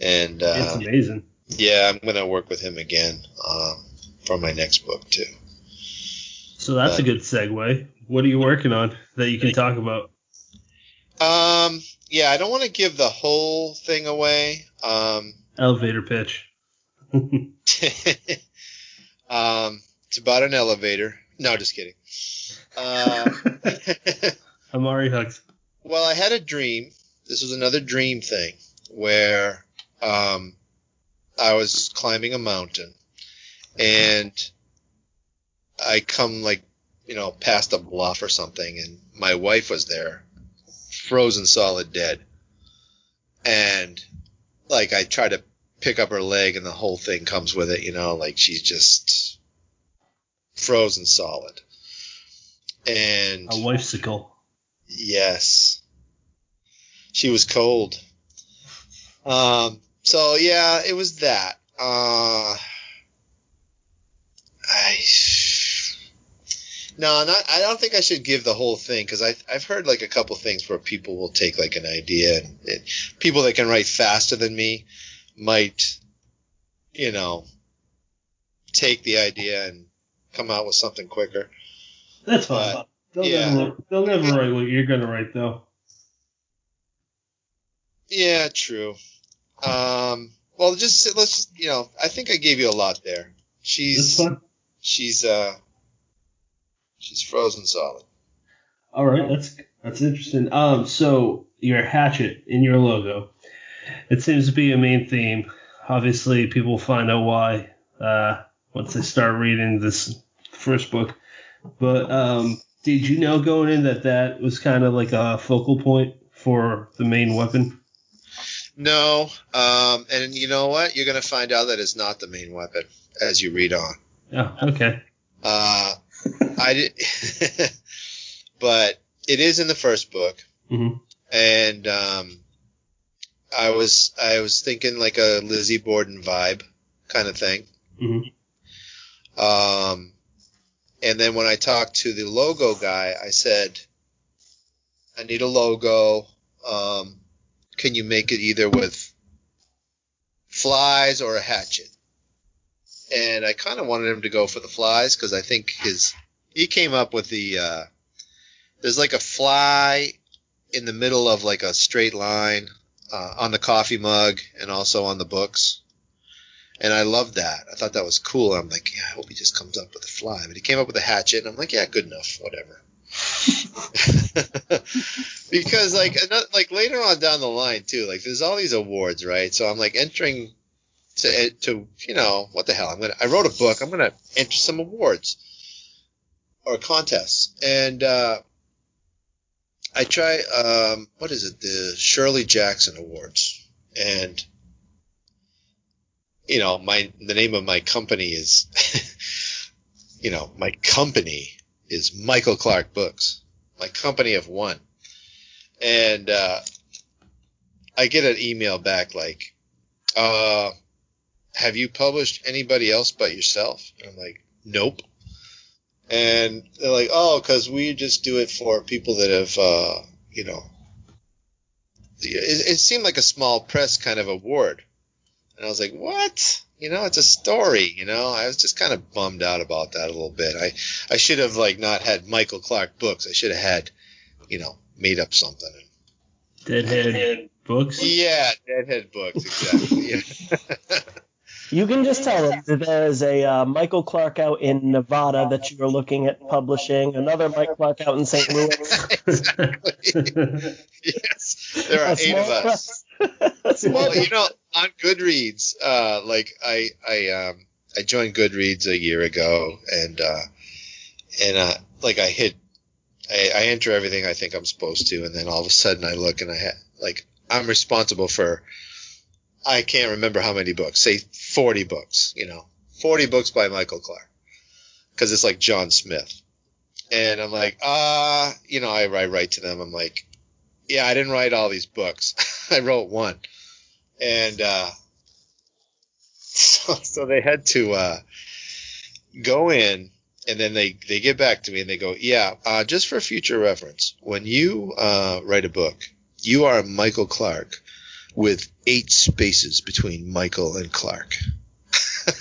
And it's uh, amazing. yeah, I'm gonna work with him again um, for my next book too. So that's a good segue. What are you working on that you can talk about? Um, yeah, I don't want to give the whole thing away. Um, Elevator pitch. um, it's about an elevator. No, just kidding. Uh, Amari Hugs. well, I had a dream this was another dream thing where um, I was climbing a mountain and I come like you know past a bluff or something, and my wife was there, frozen solid dead, and like I try to pick up her leg and the whole thing comes with it, you know, like she's just frozen solid. And A lifesicle. yes, she was cold. Um, so yeah, it was that. Uh, I no, not. I don't think I should give the whole thing because I I've heard like a couple things where people will take like an idea and it, people that can write faster than me might, you know, take the idea and come out with something quicker. That's fine. But, they'll, yeah. never, they'll never write what you're gonna write though. Yeah, true. Um, well, just let's just, you know, I think I gave you a lot there. She's she's uh she's frozen solid. All right, that's that's interesting. Um, so your hatchet in your logo, it seems to be a main theme. Obviously, people find out why uh, once they start reading this first book. But um, did you know going in that that was kind of like a focal point for the main weapon? No, um, and you know what? You're gonna find out that it's not the main weapon as you read on. Oh, okay. Uh, I did, but it is in the first book, hmm and um, I was I was thinking like a Lizzie Borden vibe kind of thing. hmm Um, and then when I talked to the logo guy, I said, I need a logo. Um, can you make it either with flies or a hatchet? And I kind of wanted him to go for the flies because I think his he came up with the uh, there's like a fly in the middle of like a straight line uh, on the coffee mug and also on the books. And I loved that. I thought that was cool. I'm like, yeah, I hope he just comes up with a fly. But he came up with a hatchet, and I'm like, yeah, good enough, whatever. because like ano- like later on down the line too, like there's all these awards, right? So I'm like entering to to you know what the hell? I'm gonna I wrote a book. I'm gonna enter some awards or contests, and uh, I try um, what is it? The Shirley Jackson Awards, and you know my the name of my company is you know my company is Michael Clark Books, my company of one, and uh, I get an email back like, uh, "Have you published anybody else but yourself?" And I'm like, "Nope." And they're like, "Oh, because we just do it for people that have, uh, you know." It, it seemed like a small press kind of award, and I was like, "What?" You know, it's a story. You know, I was just kind of bummed out about that a little bit. I I should have like not had Michael Clark books. I should have had, you know, made up something. Deadhead books. Yeah, Deadhead books, exactly. Yeah. You can just tell them that there's a uh, Michael Clark out in Nevada that you are looking at publishing, another Mike Clark out in St. Louis. exactly. yes, there are A eight of us. Well, you know, on Goodreads, uh, like I I um I joined Goodreads a year ago, and uh, and uh, like I hit, I, I enter everything I think I'm supposed to, and then all of a sudden I look and I ha- like I'm responsible for, I can't remember how many books, say 40 books, you know, 40 books by Michael Clark, because it's like John Smith, and I'm like, ah, you know, I, I write to them, I'm like, yeah, I didn't write all these books, I wrote one and uh, so, so they had to uh, go in and then they, they get back to me and they go yeah uh, just for future reference when you uh, write a book you are michael clark with eight spaces between michael and clark.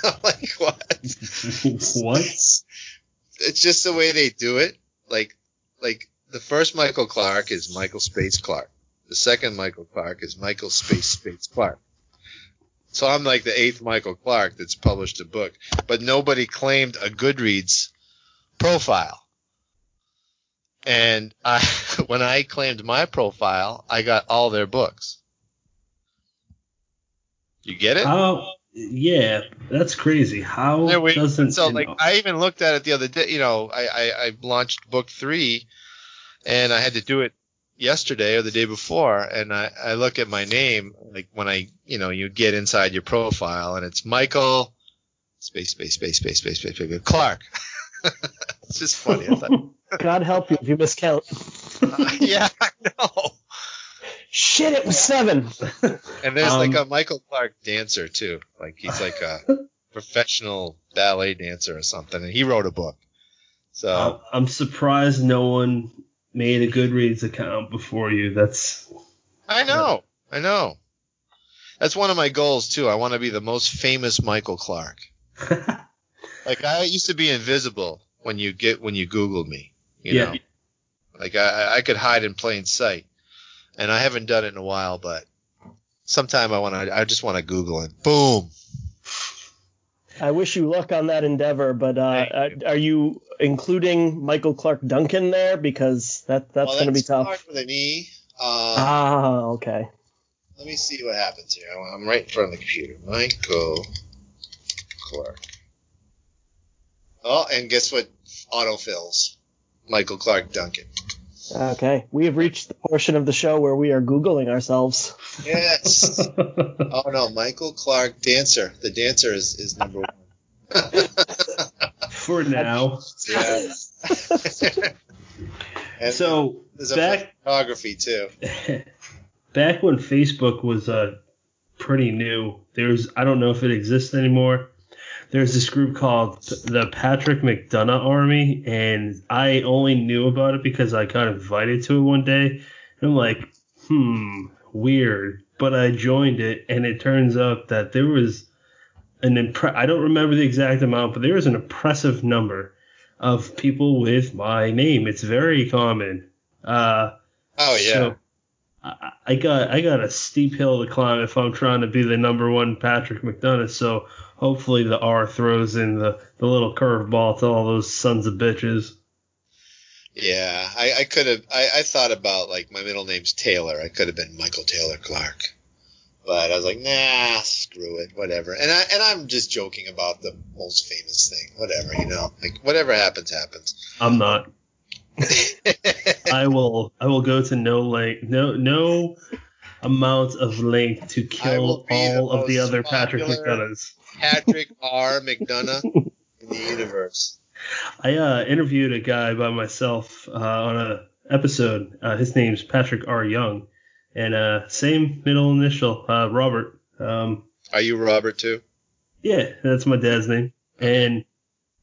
Like what? What? it's just the way they do it. Like like the first michael clark is michael space clark the second Michael Clark is Michael Space Space Clark. So I'm like the eighth Michael Clark that's published a book, but nobody claimed a Goodreads profile. And I, when I claimed my profile, I got all their books. You get it? How? Yeah, that's crazy. How Yeah, we- doesn't so like know- I even looked at it the other day. You know, I, I I launched book three, and I had to do it yesterday or the day before. And I I look at my name like when I you know you get inside your profile and it's Michael space space space space space space, space Clark. it's just funny. I thought, God help you if you miscount. yeah, I know. Shit, it was seven. And there's Um, like a Michael Clark dancer too. Like he's like a professional ballet dancer or something, and he wrote a book. So. I'm- I'm surprised no one made a Goodreads account before you. That's I know. I know. That's one of my goals too. I want to be the most famous Michael Clark. Like I used to be invisible when you get when you Googled me. You Yeah. know, like I I could hide in plain sight, and I haven't done it in a while. But sometime I want to. I just want to Google it. Boom. I wish you luck on that endeavor, but uh, Thank uh, are you including Michael Clarke Duncan there? Because that that's well, going to be that's tough. Clark with an E. Uh, Ah, okay. let me see what happens here. I'm right in front of the computer. Michael Clark. Oh, and guess what? Autofills. Michael Clarke Duncan. Okay. We have reached the portion of the show where we are Googling ourselves. Yes. oh no, Michael Clark dancer. The dancer is, is number one. for now. yeah. So there's a back photography too. back when Facebook was uh, pretty new, there's I don't know if it exists anymore. There's this group called the Patrick McDonough Army, and I only knew about it because I got invited to it one day. And I'm like, hmm, weird. But I joined it, and it turns out that there was an impre- I don't remember the exact amount, but there was an impressive number of people with my name. It's very common. Uh, Oh yeah. so I, I got I got a steep hill to climb if I'm trying to be the number one Patrick McDonough. So hopefully the R throws in the, the little curveball to all those sons of bitches. yeah. I, I could have I, I thought about like my middle name's Taylor. I could have been Michael Taylor Clark. But I was like, nah, screw it, whatever. And I and I'm just joking about the most famous thing, whatever, you know, like whatever happens, happens. I'm not. I will I will go to no length no no amount of length to kill be the all of the other Patrick McDonoughs. Patrick R. McDonough in the universe. I uh, interviewed a guy by myself uh, on a episode. Uh, his name's Patrick R. Young, and uh, same middle initial, uh, Robert. Um, Are you Robert too? yeah, that's my dad's name. And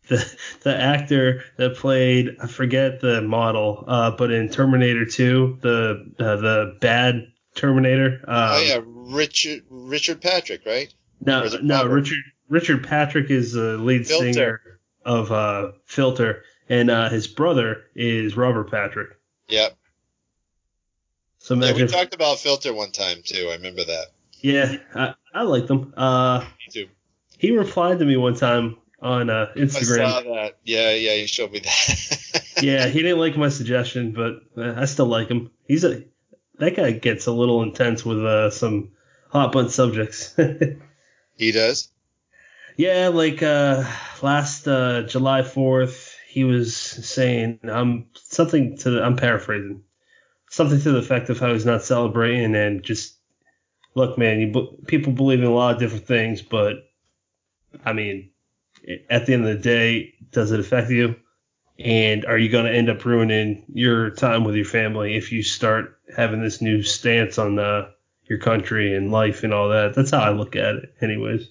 the the actor that played I forget the model, uh, but in Terminator 2, the uh, the bad Terminator. Um, oh yeah, Richard Richard Patrick, right? No, Or is it no, Robert? Richard Richard Patrick is the lead Filter. singer of uh, Filter, and uh, his brother is Robert Patrick. Yep. So Yeah, we if- talked about Filter one time too. I remember that. yeah, I, I like them. Uh, Me too. he replied to me one time on uh, I Instagram. saw that. Yeah, yeah, you showed me that. yeah, he didn't like my suggestion, but uh, I still like him. He's a that guy gets a little intense with uh, some hot button subjects. he does. Yeah, like uh, last uh, July 4th, he was saying um something to the, I'm paraphrasing, something to the effect of how he's not celebrating and just look, man, you people believe in a lot of different things, but I mean, at the end of the day, does it affect you? And are you going to end up ruining your time with your family if you start having this new stance on uh, your country and life and all that? That's how I look at it, anyways.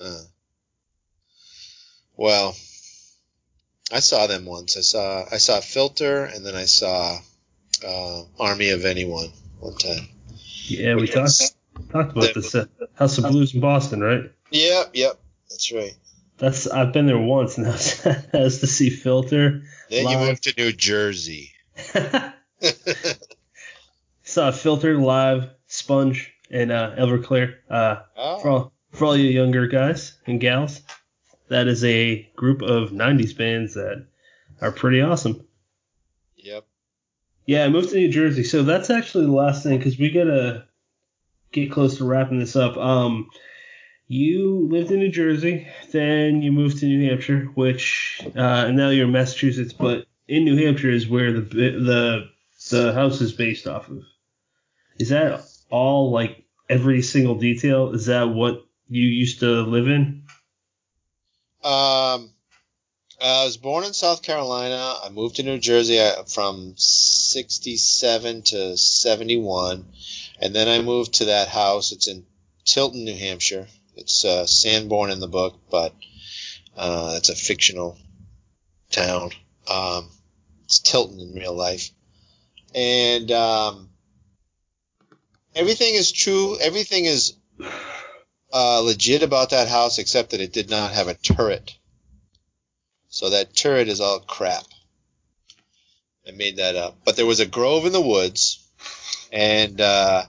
Uh, well, I saw them once. I saw I saw Filter, and then I saw uh, Army of Anyone one time. Yeah, we talked talked about this uh, House of Blues in Boston, right? Yep, yep, that's right. That's I've been there once, and that was, that was to see Filter. Then you Live. moved to New Jersey. Saw Filter live, Sponge, and uh, Everclear. Uh, for oh, all for all you younger guys and gals, that is a group of '90s bands that are pretty awesome. Yep. Yeah, I moved to New Jersey, so that's actually the last thing because we gotta get close to wrapping this up. Um, you lived in New Jersey, then you moved to New Hampshire, which uh, and now you're in Massachusetts. But in New Hampshire is where the the the house is based off of. Is that all like every single detail? Is that what you used to live in? Um, I was born in South Carolina. I moved to New Jersey uh, from 67 to 71. And then I moved to that house. It's in Tilton, New Hampshire. It's uh, Sanborn in the book, but uh, it's a fictional town. Um, it's Tilton in real life. And um, everything is true. Everything is uh, legit about that house, except that it did not have a turret. So that turret is all crap. I made that up. But there was a grove in the woods, and uh,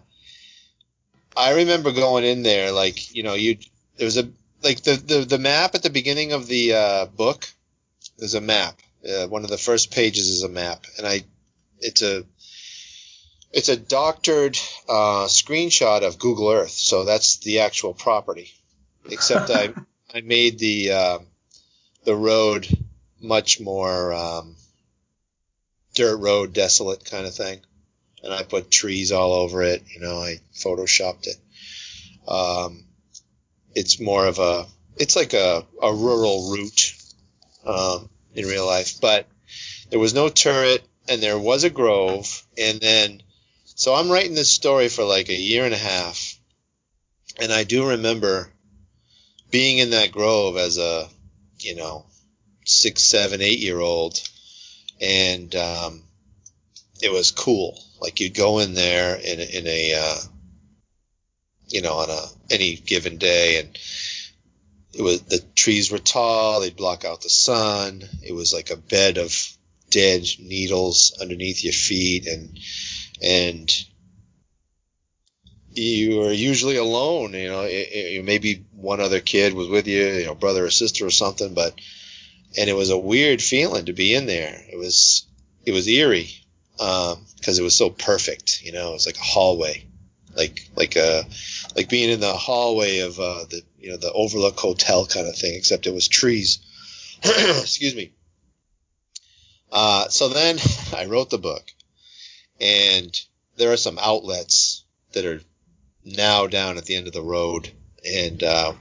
I remember going in there like you know you there was a like the the, the map at the beginning of the uh, book. There's a map. Uh, one of the first pages is a map, and I it's a it's a doctored uh, screenshot of Google Earth, so that's the actual property. Except I I made the uh, the road much more um, dirt road, desolate kind of thing, and I put trees all over it. You know, I photoshopped it. Um, it's more of a it's like a, a rural route um, in real life, but there was no turret and there was a grove, and then so I'm writing this story for like a year and a half, and I do remember being in that grove as a, you know, six, seven, eight year old, and um, it was cool. Like you'd go in there in a, in a, uh, you know, on a any given day, and it was the trees were tall. They'd block out the sun. It was like a bed of dead needles underneath your feet, and and you were usually alone. You know, it, it, maybe one other kid was with you, you know, brother or sister or something. But and it was a weird feeling to be in there. It was it was eerie because um, it was so perfect. You know, it was like a hallway, like like a like being in the hallway of uh, the you know the Overlook Hotel kind of thing, except it was trees. Excuse me. Uh, so then I wrote the book and there are some outlets that are now down at the end of the road, and uh,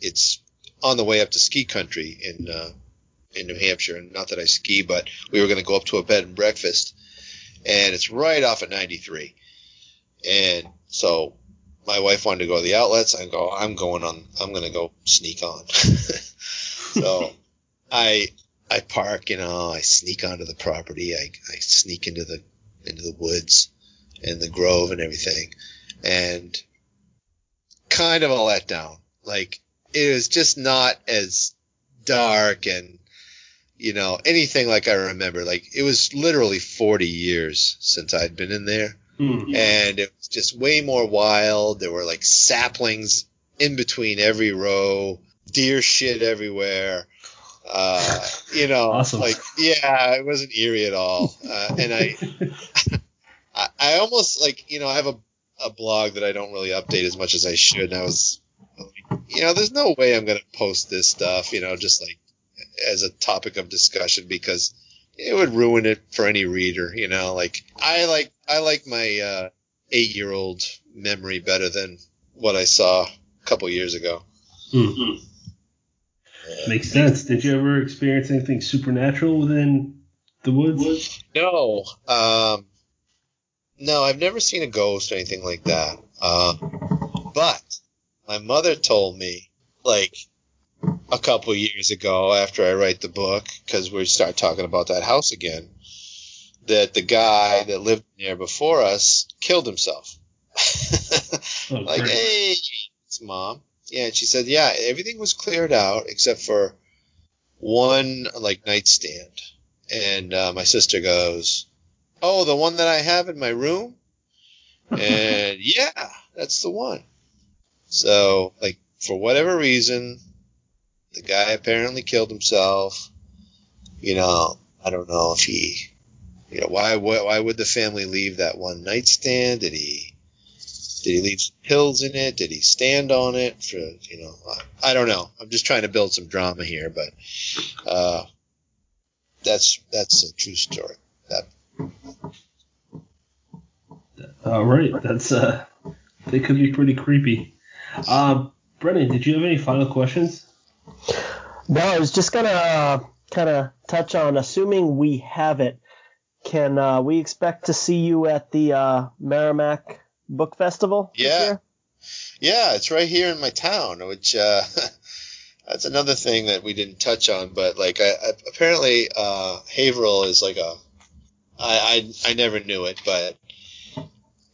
it's on the way up to ski country in uh, in New Hampshire. And not that I ski, but we were going to go up to a bed and breakfast, and it's right off at 93. And so my wife wanted to go to the outlets. I go, I'm going on. I'm going to go sneak on. so I I park, you know, I sneak onto the property. I, I sneak into the into the woods and the grove and everything, and kind of a letdown. Like it was just not as dark and you know anything like I remember. Like it was literally 40 years since I'd been in there, Hmm. and it was just way more wild. There were like saplings in between every row, deer shit everywhere. Uh, you know, Awesome. like yeah, it wasn't eerie at all. Uh, and I, I, I almost like you know I have a, a blog that I don't really update as much as I should. And I was, you know, there's no way I'm gonna post this stuff, you know, just like as a topic of discussion because it would ruin it for any reader, you know. Like I like I like my uh, eight year old memory better than what I saw a couple years ago. Mm-hmm. Makes sense. Did you ever experience anything supernatural within the woods? No, um, no, I've never seen a ghost or anything like that. Uh, but my mother told me, like, a couple years ago after I write the book, because we start talking about that house again, that the guy that lived there before us killed himself. Oh, like, great. hey, it's mom. Yeah, and she said, yeah, everything was cleared out except for one like nightstand. And uh, my sister goes, "Oh, the one that I have in my room." And yeah, that's the one. So, like, for whatever reason, the guy apparently killed himself. You know, I don't know if he you know, why, why would the family leave that one nightstand? Did he did he leave pills in it? Did he stand on it? For you know, I, I don't know. I'm just trying to build some drama here, but uh, that's that's a true story. That All right, that's uh, they could be pretty creepy. Um, Brennan, did you have any final questions? No, I was just gonna uh, kind of touch on, assuming we have it. Can uh, we expect to see you at the uh, Merrimack Book Festival Yeah. Yeah, it's right here in my town, which uh, that's another thing that we didn't touch on. But like, I, I, apparently, uh, Haverhill is like a I, I I never knew it, but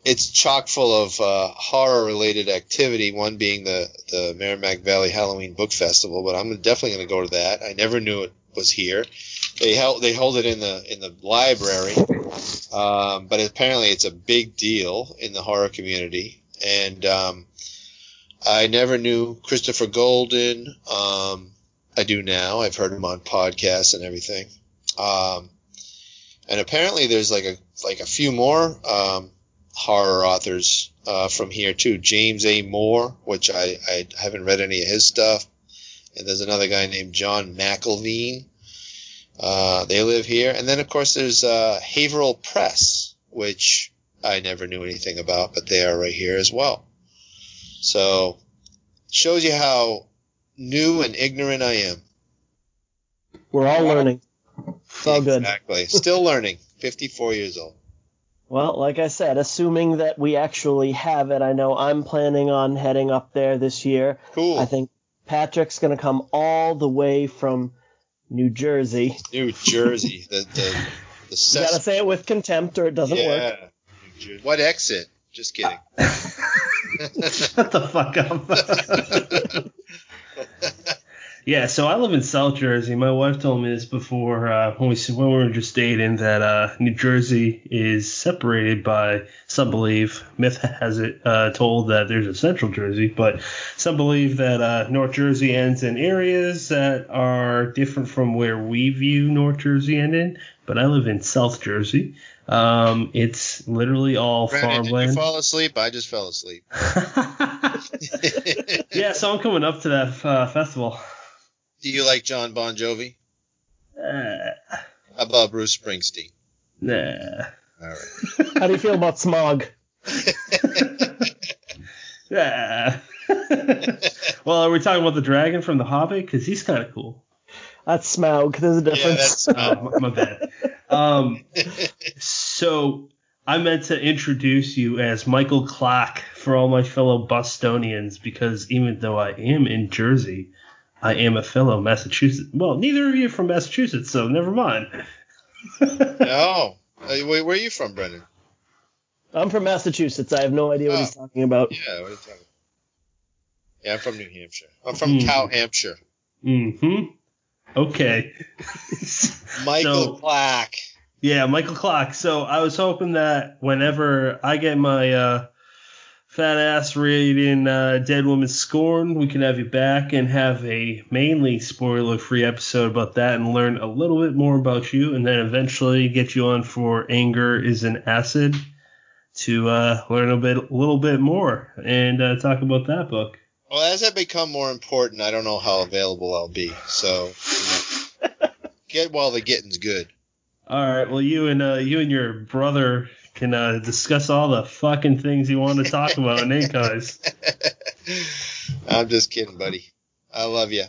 it's chock full of uh, horror related activity. One being the the Merrimack Valley Halloween Book Festival, but I'm definitely going to go to that. I never knew it was here. They held they hold it in the in the library, um, but apparently it's a big deal in the horror community. And um, I never knew Christopher Golden. Um, I do now. I've heard him on podcasts and everything. Um, and apparently there's like a like a few more um, horror authors uh, from here too. James A. Moore, which I, I haven't read any of his stuff. And there's another guy named John McIlveen. Uh, they live here. And then, of course, there's uh, Haverhill Press, which I never knew anything about, but they are right here as well. So, shows you how new and ignorant I am. We're all learning. It's all good. Exactly. Still learning. 54 years old. Well, like I said, assuming that we actually have it, I know I'm planning on heading up there this year. Cool. I think Patrick's going to come all the way from New Jersey. New Jersey. The the the You ses- got to say it with contempt or it doesn't yeah. work. New Jersey. What exit? Just kidding. Shut the fuck up. yeah, so I live in South Jersey. My wife told me this before uh, when we when we were just dating that uh, New Jersey is separated by some believe myth has it uh, told that there's a Central Jersey, but some believe that uh, North Jersey ends in areas that are different from where we view North Jersey ending. But I live in South Jersey. Um, it's literally all Brandon, did you farmland. fall asleep? I just fell asleep. yeah, so I'm coming up to that uh, festival. Do you like Jon Bon Jovi? Uh, How about Bruce Springsteen? nah. All right. How do you feel about smog? Yeah. well, are we talking about the dragon from The Hobbit? Because he's kind of cool. That's Smaug. There's a difference. yeah, difference. that's Oh, my, my bad. Um, so I meant to introduce you as Michael Clark for all my fellow Bostonians because even though I am in Jersey, I am a fellow Massachusetts. Well, neither of you are from Massachusetts, so never mind. no. Uh, where, where are you from, Brendan? I'm from Massachusetts. I have no idea what he's Oh. talking about. Yeah, what are you talking Yeah, I'm from New Hampshire. I'm from Hmm. Cow Hampshire. Mm-hmm. Okay. Michael So- Black. Yeah, Michael Clark. So I was hoping that whenever I get my uh, fat ass reading uh, Dead Woman Scorn, we can have you back and have a mainly spoiler free episode about that and learn a little bit more about you, and then eventually get you on for Anger is an Acid to uh, learn a bit, a little bit more and uh, talk about that book. Well, as I become more important, I don't know how available I'll be. So, you know, get while the getting's good. All right. Well, you and uh, you and your brother can uh, discuss all the fucking things you want to talk about in guys. I'm just kidding, buddy. I love you.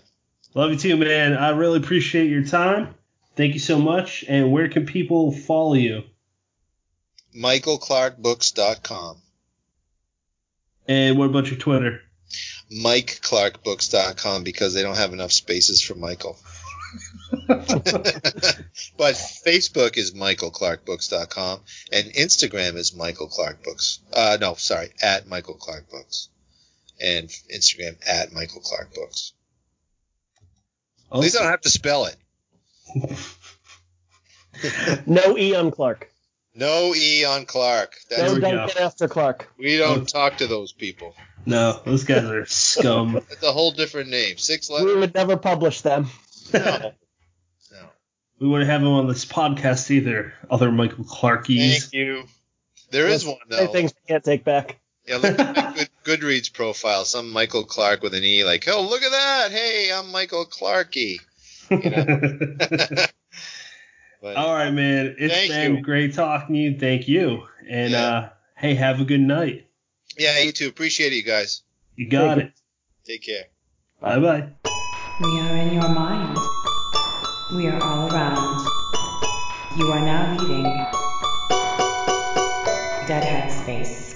Love you too, man. I really appreciate your time. Thank you so much. And where can people follow you? MichaelClarkBooks.com. And what about your Twitter? MikeClarkBooks.com because they don't have enough spaces for Michael. but Facebook is MichaelClarkBooks.com and Instagram is Michael Clark Books. Uh, no, sorry, at Michael Clark Books. And Instagram at Michael Clark Books. At least I don't have to spell it. No E on Clark. No E on Clark. There No we go. Duncan after Clark. we don't talk to those people. No, those guys are scum. It's a whole different name. Six letters. We would never publish them. No. No. we wouldn't have him on this podcast either. Other Michael Clarkies. Thank you. There is one Say though. things I can't take back. Yeah, look at my good, Goodreads profile. Some Michael Clark with an E, like, oh, look at that. Hey, I'm Michael Clarky. But, All right, man. It's Thank been you. great talking to you. Thank you. And Yeah. uh, hey, have a good night. Yeah, you too. Appreciate it, you guys. You got Thank it. Take care. Bye bye. We are in your mind. We are all around. You are now leaving Dead Headspace.